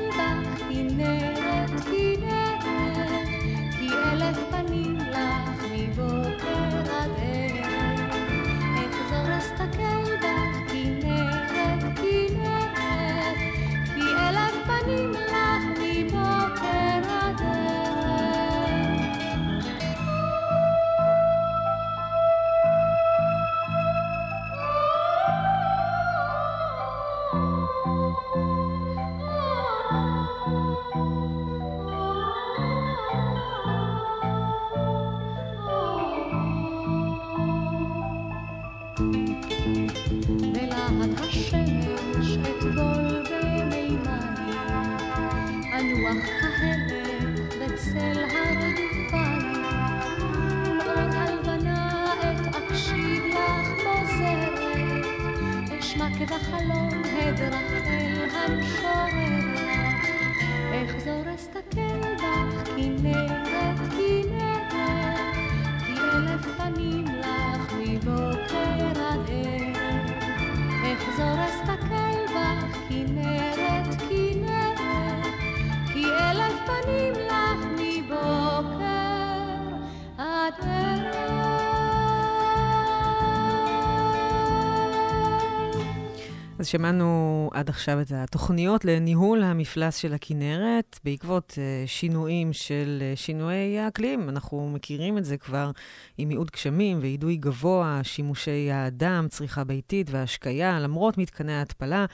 שמענו עד עכשיו את התוכניות לניהול המפלס של הכינרת בעקבות uh, שינויים של uh, שינויי האקלים. אנחנו מכירים את זה כבר עם מיעוט גשמים ואידוי גבוה, שימושי האדם, צריכה ביתית והשקיה, למרות מתקני ההתפלה,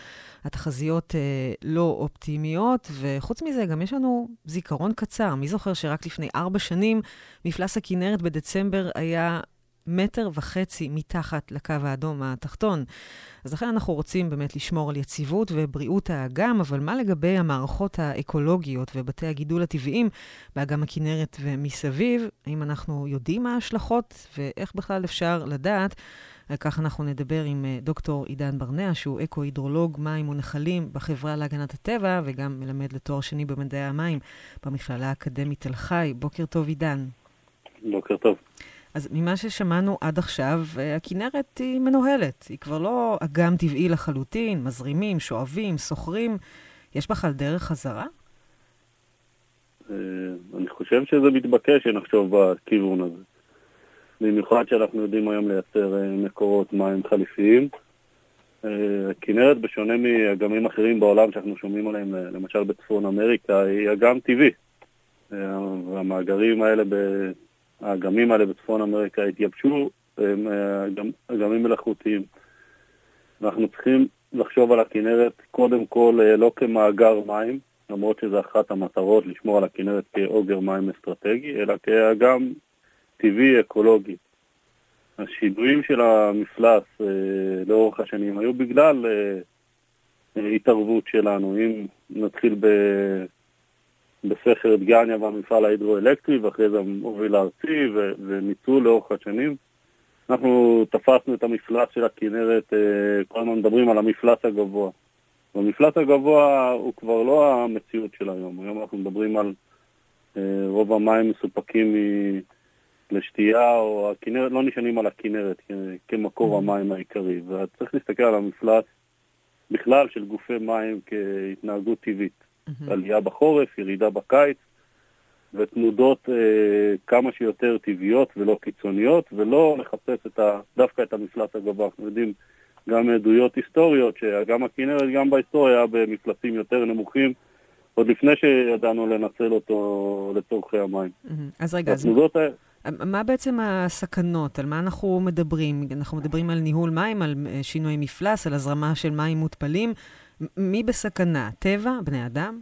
התחזיות uh, לא אופטימיות, וחוץ מזה גם יש לנו זיכרון קצר. מי זוכר שרק לפני ארבע שנים מפלס הכינרת בדצמבר היה מטר וחצי מתחת לקו האדום התחתון. אז לכן אנחנו רוצים באמת לשמור על יציבות ובריאות האגם, אבל מה לגבי המערכות האקולוגיות ובתי הגידול הטבעיים באגם הכנרת ומסביב? האם אנחנו יודעים מה ההשלכות ואיך בכלל אפשר לדעת? על כך אנחנו נדבר עם אה, דוקטור עידן ברנע, שהוא אקו-הידרולוג מים ונחלים בחברה להגנת הטבע, וגם מלמד לתואר שני במדעי המים במכללה האקדמית תל חי. בוקר טוב, עידן. בוקר טוב. אז ממה ששמענו עד עכשיו, אה, הכנרת היא מנוהלת. היא כבר לא אגם טבעי לחלוטין, מזרימים, שואבים, סוחרים. יש בכלל דרך חזרה? אה, אני חושב שזה מתבקש שנחשוב בכיוון הזה. במיוחד שאנחנו יודעים היום לייצר אה, מקורות מים חליפיים. הכנרת, בשונה מאגמים אחרים בעולם שאנחנו שומעים עליהם, למשל בצפון אמריקה, היא אגם טבעי. והמאגרים האלה, האגמים האלה בצפון אמריקה התייבשו, הם אגמים מלאכותיים. אנחנו צריכים לחשוב על הכנרת קודם כל לא כמאגר מים, למרות שזו אחת המטרות לשמור על הכנרת כאוגר מים אסטרטגי, אלא כאגם טבעי אקולוגי. השינויים של המפלס אה, לאורך השנים היו בגלל אה, אה, התערבות שלנו. אם נתחיל ב... בסכר דגניה והמפעל ההידרואלקטרי, ואחרי זה המוביל הארצי ו... וניצול לאורך השנים, אנחנו תפסנו את המפלס של הכנרת, אה, כל הזמן מדברים על המפלס הגבוה. והמפלס הגבוה הוא כבר לא המציאות של היום. היום אנחנו מדברים על אה, רוב המים מסופקים לשתייה, או הכנרת, לא נשענים על הכנרת כמקור mm-hmm. המים העיקרי. וצריך להסתכל על המפלס בכלל של גופי מים כהתנהגות טבעית. Mm-hmm. עלייה בחורף, ירידה בקיץ, ותנודות אה, כמה שיותר טבעיות ולא קיצוניות, ולא לחפש את ה, דווקא את המפלס הגבוה. אנחנו יודעים גם עדויות היסטוריות, שגם הכנרת, גם בהיסטוריה, היה במפלסים יותר נמוכים, עוד לפני שידענו לנצל אותו לצורכי המים. אז רגע, אז מה בעצם הסכנות? על מה אנחנו מדברים? אנחנו מדברים על ניהול מים, על אה, שינוי מפלס, על הזרמה של מים מותפלים. מי בסכנה? טבע? בני אדם?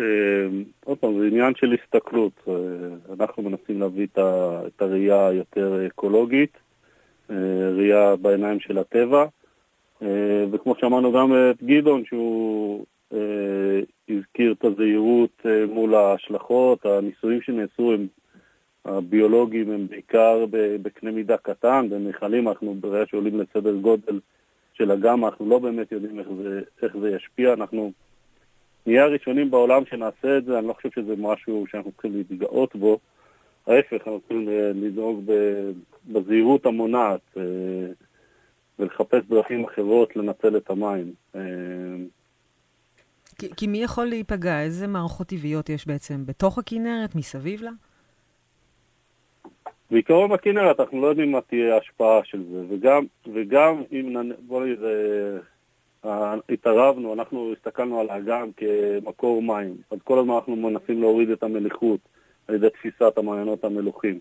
אה, עוד פעם, זה עניין של הסתכלות. אה, אנחנו מנסים להביא את הראייה היותר אקולוגית. אה, ראייה בעיניים של הטבע. אה, וכמו שאמרנו גם את גדעון, שהוא הזכיר את הזהירות מול ההשלכות, הניסויים שנעשו הם הביולוגיים הם בעיקר בקנה מידה קטן, במכלים אנחנו בראייה שעולים לסדר גודל של אגם, אנחנו לא באמת יודעים איך זה, איך זה ישפיע, אנחנו נהיה הראשונים בעולם שנעשה את זה, אני לא חושב שזה משהו שאנחנו צריכים להתגאות בו, ההפך, אנחנו צריכים לדאוג בזהירות המונעת אה, ולחפש דרכים אחרות לנצל את המים. אה, כי, כי מי יכול להיפגע? איזה מערכות טבעיות יש בעצם בתוך הכנרת, מסביב לה? בעיקרון בכנרת אנחנו לא יודעים מה תהיה ההשפעה של זה, וגם, וגם אם. בוא נראה, התערבנו, אנחנו הסתכלנו על האגם כמקור מים, אז כל הזמן אנחנו מנסים להוריד את המליחות על ידי תפיסת המעיינות המלוכים.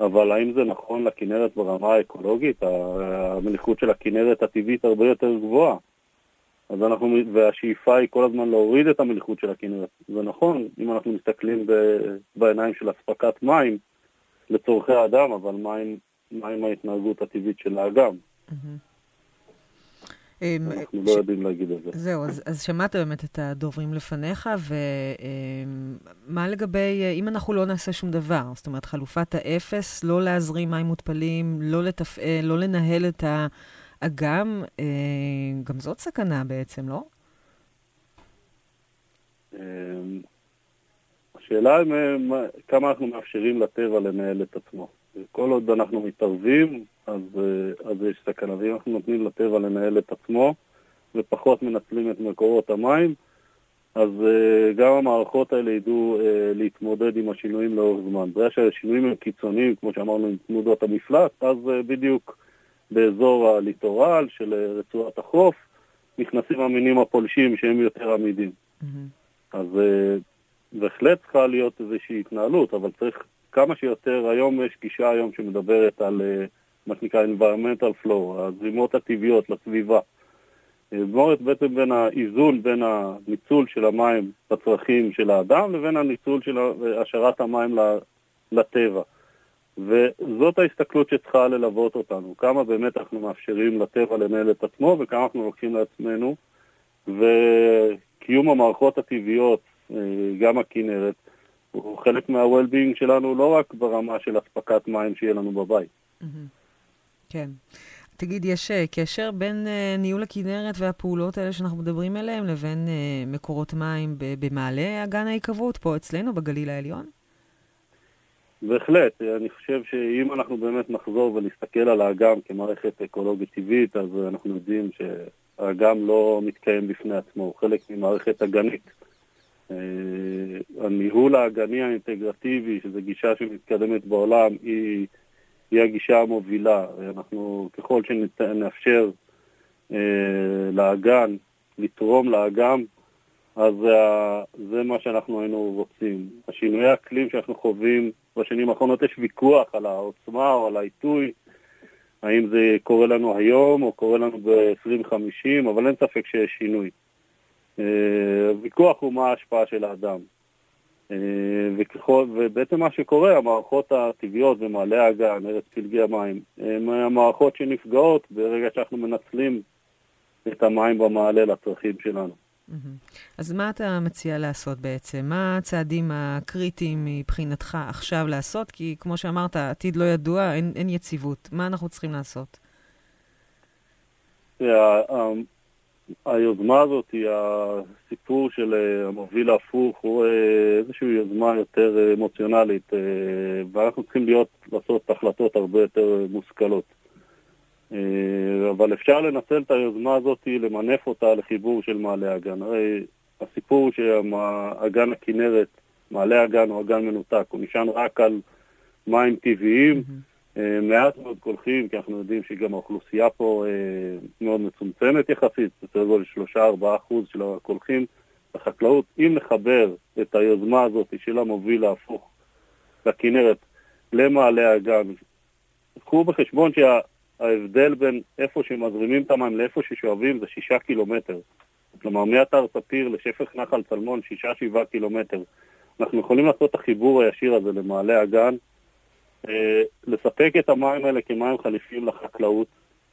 אבל האם זה נכון לכנרת ברמה האקולוגית? המליחות של הכנרת הטבעית הרבה יותר גבוהה. אז אנחנו, והשאיפה היא כל הזמן להוריד את המליחות של הכנרת. זה נכון, אם אנחנו מסתכלים ב, בעיניים של אספקת מים לצורכי האדם, אבל מים, מים ההתנהגות הטבעית של האגם. Mm-hmm. אמ, אנחנו לא יודעים להגיד את זה. זהו, אז, אז שמעת באמת את הדוברים לפניך, ומה אמ, לגבי, אה, אם אנחנו לא נעשה שום דבר, זאת אומרת, חלופת האפס, לא להזרים מים מותפלים, לא לתפעל, לא לנהל את האגם, אה, גם זאת סכנה בעצם, לא? השאלה היא כמה אנחנו מאפשרים לטבע לנהל את עצמו. כל עוד אנחנו מתערבים, אז, אה, אז יש סכנה. ואם אנחנו נותנים לטבע לנהל את עצמו ופחות מנצלים את מקורות המים, אז uh, גם המערכות האלה ידעו uh, להתמודד עם השינויים לאורך זמן. ברגע שהשינויים הם קיצוניים, כמו שאמרנו, עם תנודות המפלט, אז uh, בדיוק באזור הליטורל של רצועת החוף נכנסים המינים הפולשים שהם יותר עמידים. Mm-hmm. אז בהחלט צריכה להיות איזושהי התנהלות, אבל צריך כמה שיותר, היום יש גישה היום שמדברת על uh, מה שנקרא environmental flow, הזרימות הטבעיות לסביבה. זאת בעצם בין האיזון בין הניצול של המים לצרכים של האדם לבין הניצול של השארת המים לטבע. וזאת ההסתכלות שצריכה ללוות אותנו, כמה באמת אנחנו מאפשרים לטבע לנהל את עצמו וכמה אנחנו לוקחים לעצמנו, וקיום המערכות הטבעיות, אה, גם הכנרת, הוא חלק מה-well-being שלנו לא רק ברמה של אספקת מים שיהיה לנו בבית. כן. תגיד, יש uh, קשר בין uh, ניהול הכנרת והפעולות האלה שאנחנו מדברים עליהן לבין uh, מקורות מים במעלה אגן ההיקוות, פה אצלנו, בגליל העליון? בהחלט. אני חושב שאם אנחנו באמת נחזור ונסתכל על האגם כמערכת אקולוגית טבעית, אז אנחנו יודעים האגם לא מתקיים בפני עצמו, הוא חלק ממערכת אגנית. אה, הניהול האגני האינטגרטיבי, שזו גישה שמתקדמת בעולם, היא, היא הגישה המובילה. אנחנו, ככל שנאפשר אה, לאגן לתרום לאגם, אז זה מה שאנחנו היינו רוצים. השינויי האקלים שאנחנו חווים בשנים האחרונות, יש ויכוח על העוצמה או על העיתוי, האם זה קורה לנו היום או קורה לנו ב-2050, אבל אין ספק שיש שינוי. אה, הוויכוח הוא מה ההשפעה של האדם. אה, וככל, ובעצם מה שקורה, המערכות הטבעיות במעלה האגן, ארץ פלגי המים, הן המערכות שנפגעות ברגע שאנחנו מנצלים את המים במעלה לצרכים שלנו. אז מה אתה מציע לעשות בעצם? מה הצעדים הקריטיים מבחינתך עכשיו לעשות? כי כמו שאמרת, עתיד לא ידוע, אין, אין יציבות. מה אנחנו צריכים לעשות? היוזמה הזאת הסיפור של אה, המוביל ההפוך, הוא אה, איזושהי יוזמה יותר אמוציונלית, אה, ואנחנו צריכים להיות, לעשות החלטות הרבה יותר מושכלות. אבל אפשר לנצל את היוזמה הזאת, למנף אותה לחיבור של מעלה הגן. הרי הסיפור שאגן הכנרת, מעלה הגן הוא אגן מנותק, הוא נשען רק על מים טבעיים, mm-hmm. מעט מאוד קולחים, כי אנחנו יודעים שגם האוכלוסייה פה אה, מאוד מצומצמת יחסית, בסדר גודל 3-4 אחוז של הקולחים בחקלאות. אם נחבר את היוזמה הזאת של המוביל להפוך לכנרת למעלה הגן, קחו בחשבון שה... ההבדל בין איפה שמזרימים את המים לאיפה ששואבים זה שישה קילומטר. כלומר, מאתר ספיר לשפך נחל צלמון, שישה, שבעה קילומטר. אנחנו יכולים לעשות את החיבור הישיר הזה למעלה אה, לספק את המים האלה כמים חליפיים לחקלאות,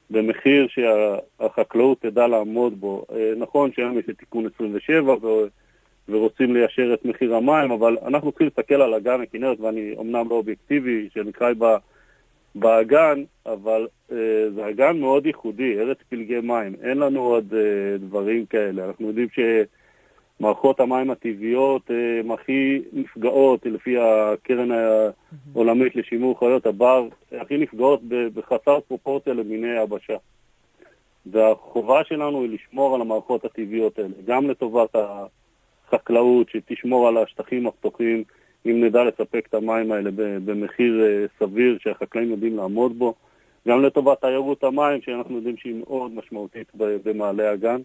במחיר שהחקלאות תדע לעמוד בו. אה, נכון שהיום יש את תיקון 27 ו... ורוצים ליישר את מחיר המים, אבל אנחנו צריכים להסתכל על אגן הכנרת, ואני אמנם לא אובייקטיבי, שאני חי ב... באגן, אבל אה, זה אגן מאוד ייחודי, ארץ פלגי מים. אין לנו עוד אה, דברים כאלה. אנחנו יודעים שמערכות המים הטבעיות אה, הן הכי נפגעות, לפי הקרן העולמית לשימור חיות הבר, הכי נפגעות בחסר פרופורציה למיני היבשה. והחובה שלנו היא לשמור על המערכות הטבעיות האלה, גם לטובת החקלאות, שתשמור על השטחים הפתוחים, אם נדע לספק את המים האלה במחיר אה, סביר שהחקלאים יודעים לעמוד בו, גם לטובת תיירות המים, שאנחנו יודעים שהיא מאוד משמעותית במעלה הגן,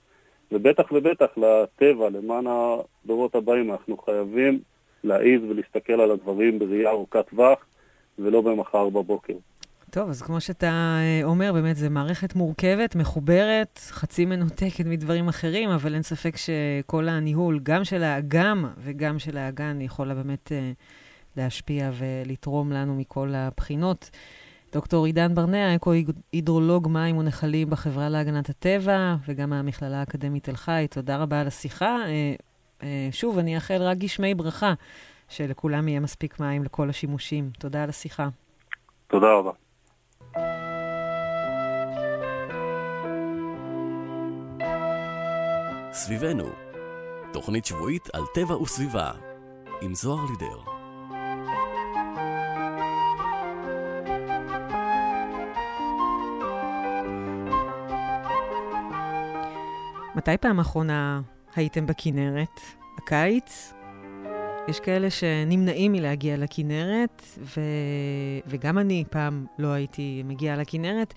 ובטח ובטח לטבע, למען הדורות הבאים, אנחנו חייבים להעיז ולהסתכל על הדברים בראייה ארוכת טווח, ולא במחר בבוקר. טוב, אז כמו שאתה אה, אומר, באמת זו מערכת מורכבת, מחוברת, חצי מנותקת מדברים אחרים, אבל אין ספק שכל הניהול, גם של האגם וגם של האגן, יכולה באמת אה, להשפיע ולתרום לנו מכל הבחינות. דוקטור עידן ברנע, אקו-הידרולוג מים ונחלים בחברה להגנת הטבע, וגם מהמכללה האקדמית תל חי, תודה רבה על השיחה. אה, שוב, אני אאחל רק גשמי ברכה, שלכולם יהיה מספיק מים לכל השימושים. תודה על השיחה. תודה רבה. סביבנו, תוכנית שבועית על טבע וסביבה, עם זוהר לידר. מתי פעם אחרונה הייתם בכנרת? הקיץ? יש כאלה שנמנעים מלהגיע לכנרת, ו... וגם אני פעם לא הייתי מגיעה לכנרת,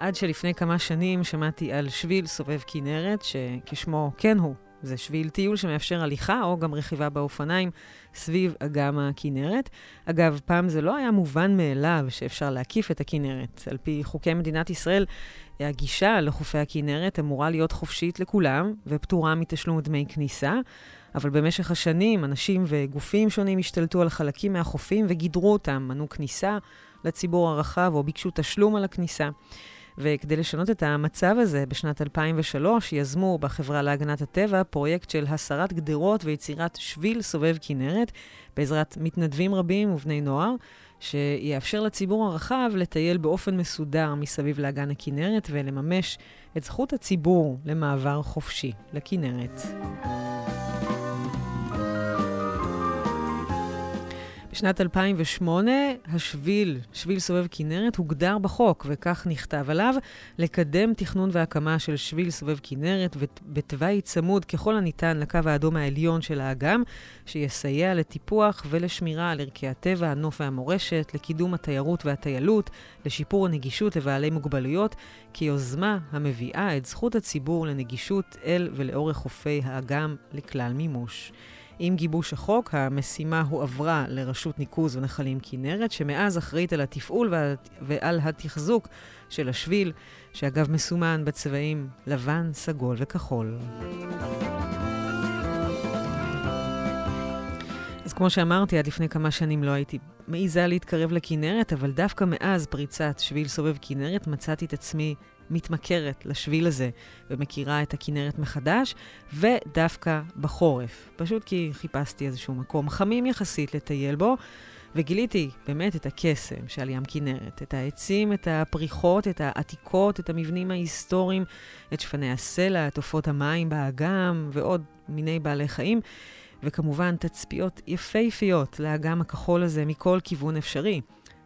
עד שלפני כמה שנים שמעתי על שביל סובב כנרת, שכשמו כן הוא, זה שביל טיול שמאפשר הליכה או גם רכיבה באופניים סביב אגם הכנרת. אגב, פעם זה לא היה מובן מאליו שאפשר להקיף את הכנרת. על פי חוקי מדינת ישראל, הגישה לחופי הכנרת אמורה להיות חופשית לכולם ופטורה מתשלום דמי כניסה. אבל במשך השנים אנשים וגופים שונים השתלטו על חלקים מהחופים וגידרו אותם, מנעו כניסה לציבור הרחב או ביקשו תשלום על הכניסה. וכדי לשנות את המצב הזה, בשנת 2003 יזמו בחברה להגנת הטבע פרויקט של הסרת גדרות ויצירת שביל סובב כנרת, בעזרת מתנדבים רבים ובני נוער, שיאפשר לציבור הרחב לטייל באופן מסודר מסביב לאגן הכנרת ולממש את זכות הציבור למעבר חופשי לכנרת. בשנת 2008 השביל, שביל סובב כנרת, הוגדר בחוק, וכך נכתב עליו, לקדם תכנון והקמה של שביל סובב כנרת בתוואי צמוד ככל הניתן לקו האדום העליון של האגם, שיסייע לטיפוח ולשמירה על ערכי הטבע, הנוף והמורשת, לקידום התיירות והטיילות, לשיפור הנגישות לבעלי מוגבלויות, כיוזמה המביאה את זכות הציבור לנגישות אל ולאורך חופי האגם לכלל מימוש. עם גיבוש החוק, המשימה הועברה לרשות ניקוז ונחלים כנרת, שמאז אחראית על התפעול ועל התחזוק של השביל, שאגב מסומן בצבעים לבן, סגול וכחול. אז כמו שאמרתי, עד לפני כמה שנים לא הייתי מעיזה להתקרב לכנרת, אבל דווקא מאז פריצת שביל סובב כנרת מצאתי את עצמי מתמכרת לשביל הזה ומכירה את הכנרת מחדש, ודווקא בחורף. פשוט כי חיפשתי איזשהו מקום חמים יחסית לטייל בו, וגיליתי באמת את הקסם שעל ים כנרת, את העצים, את הפריחות, את העתיקות, את המבנים ההיסטוריים, את שפני הסלע, את עופות המים באגם ועוד מיני בעלי חיים. וכמובן תצפיות יפהפיות לאגם הכחול הזה מכל כיוון אפשרי.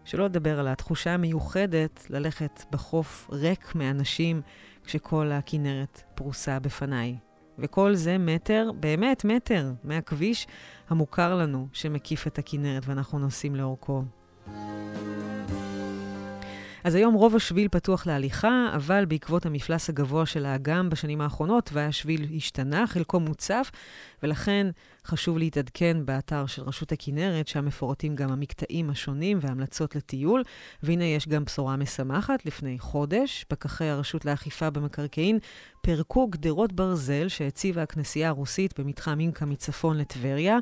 שלא לדבר על התחושה המיוחדת ללכת בחוף ריק מאנשים כשכל הכנרת פרוסה בפניי. וכל זה מטר, באמת מטר, מהכביש המוכר לנו שמקיף את הכנרת ואנחנו נוסעים לאורכו. אז היום רוב השביל פתוח להליכה, אבל בעקבות המפלס הגבוה של האגם בשנים האחרונות, והשביל השתנה, חלקו מוצף, ולכן חשוב להתעדכן באתר של רשות הכנרת, שם מפורטים גם המקטעים השונים והמלצות לטיול. והנה יש גם בשורה משמחת. לפני חודש, פקחי הרשות לאכיפה במקרקעין פירקו גדרות ברזל שהציבה הכנסייה הרוסית במתחם אינקה מצפון לטבריה,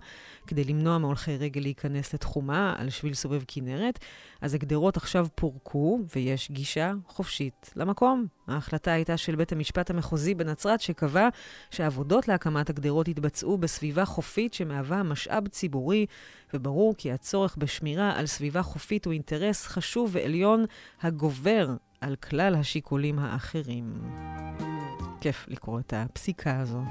כדי למנוע מהולכי רגל להיכנס לתחומה על שביל סובב כנרת. אז הגדרות עכשיו פורקו, ויש גישה חופשית למקום. ההחלטה הייתה של בית המשפט המחוזי בנצרת, שקבע שהעבודות להקמת הגדרות יתבצעו בסביבה חופית שמהווה משאב ציבורי, וברור כי הצורך בשמירה על סביבה חופית הוא אינטרס חשוב ועליון הגובר על כלל השיקולים האחרים. כיף לקרוא את הפסיקה הזו.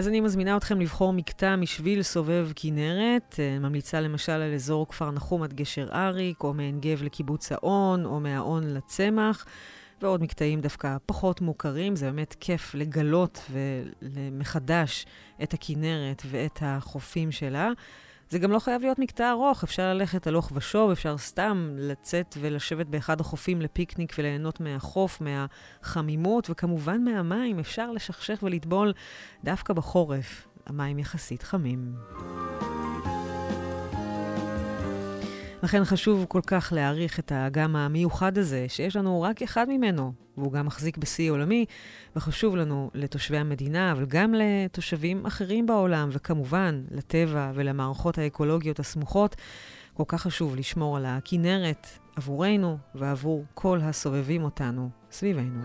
אז אני מזמינה אתכם לבחור מקטע משביל סובב כנרת. אה, ממליצה למשל על אזור כפר נחום עד גשר אריק, או מעין גב לקיבוץ האון, או מהאון לצמח, ועוד מקטעים דווקא פחות מוכרים. זה באמת כיף לגלות ומחדש את הכנרת ואת החופים שלה. זה גם לא חייב להיות מקטע ארוך, אפשר ללכת הלוך ושוב, אפשר סתם לצאת ולשבת באחד החופים לפיקניק וליהנות מהחוף, מהחמימות, וכמובן מהמים, אפשר לשכשך ולטבול דווקא בחורף. המים יחסית חמים. לכן חשוב כל כך להעריך את האגם המיוחד הזה, שיש לנו רק אחד ממנו, והוא גם מחזיק בשיא עולמי, וחשוב לנו לתושבי המדינה, אבל גם לתושבים אחרים בעולם, וכמובן לטבע ולמערכות האקולוגיות הסמוכות. כל כך חשוב לשמור על הכינרת עבורנו ועבור כל הסובבים אותנו סביבנו.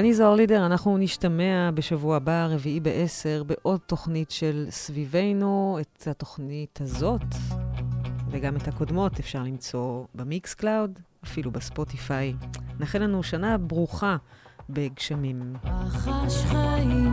אני זוהר לידר, אנחנו נשתמע בשבוע הבא, רביעי בעשר, בעוד תוכנית של סביבנו. את התוכנית הזאת, וגם את הקודמות, אפשר למצוא ב Mixcloud, אפילו בספוטיפיי. נאחל לנו שנה ברוכה בגשמים. רחש חיים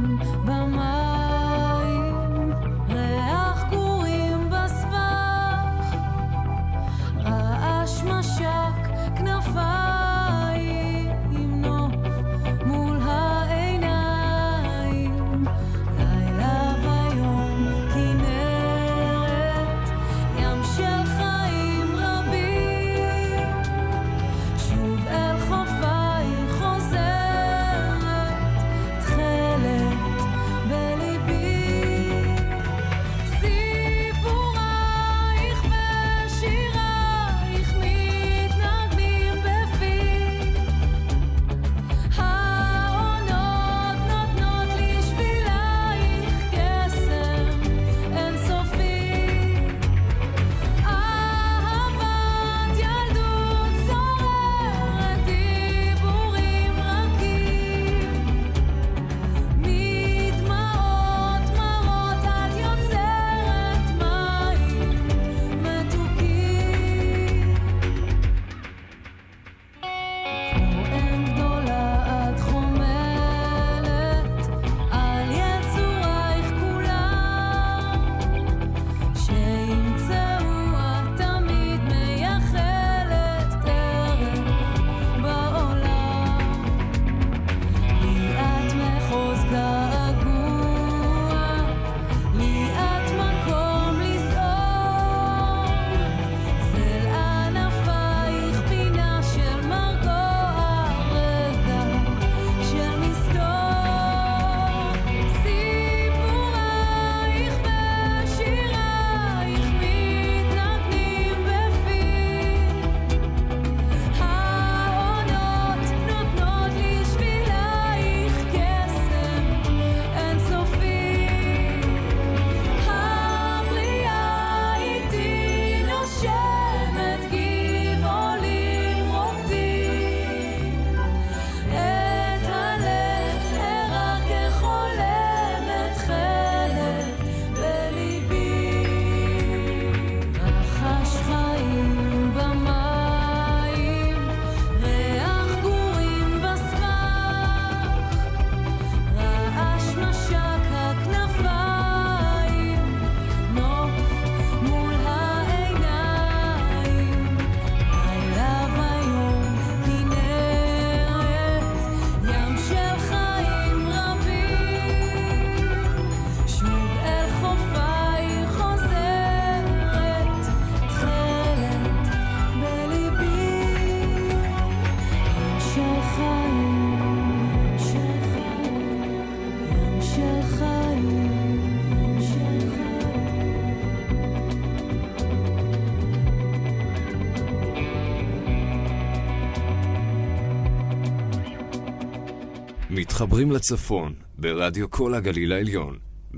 מתחברים לצפון ברדיו כל הגליל העליון, 105.3.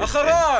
אחריי!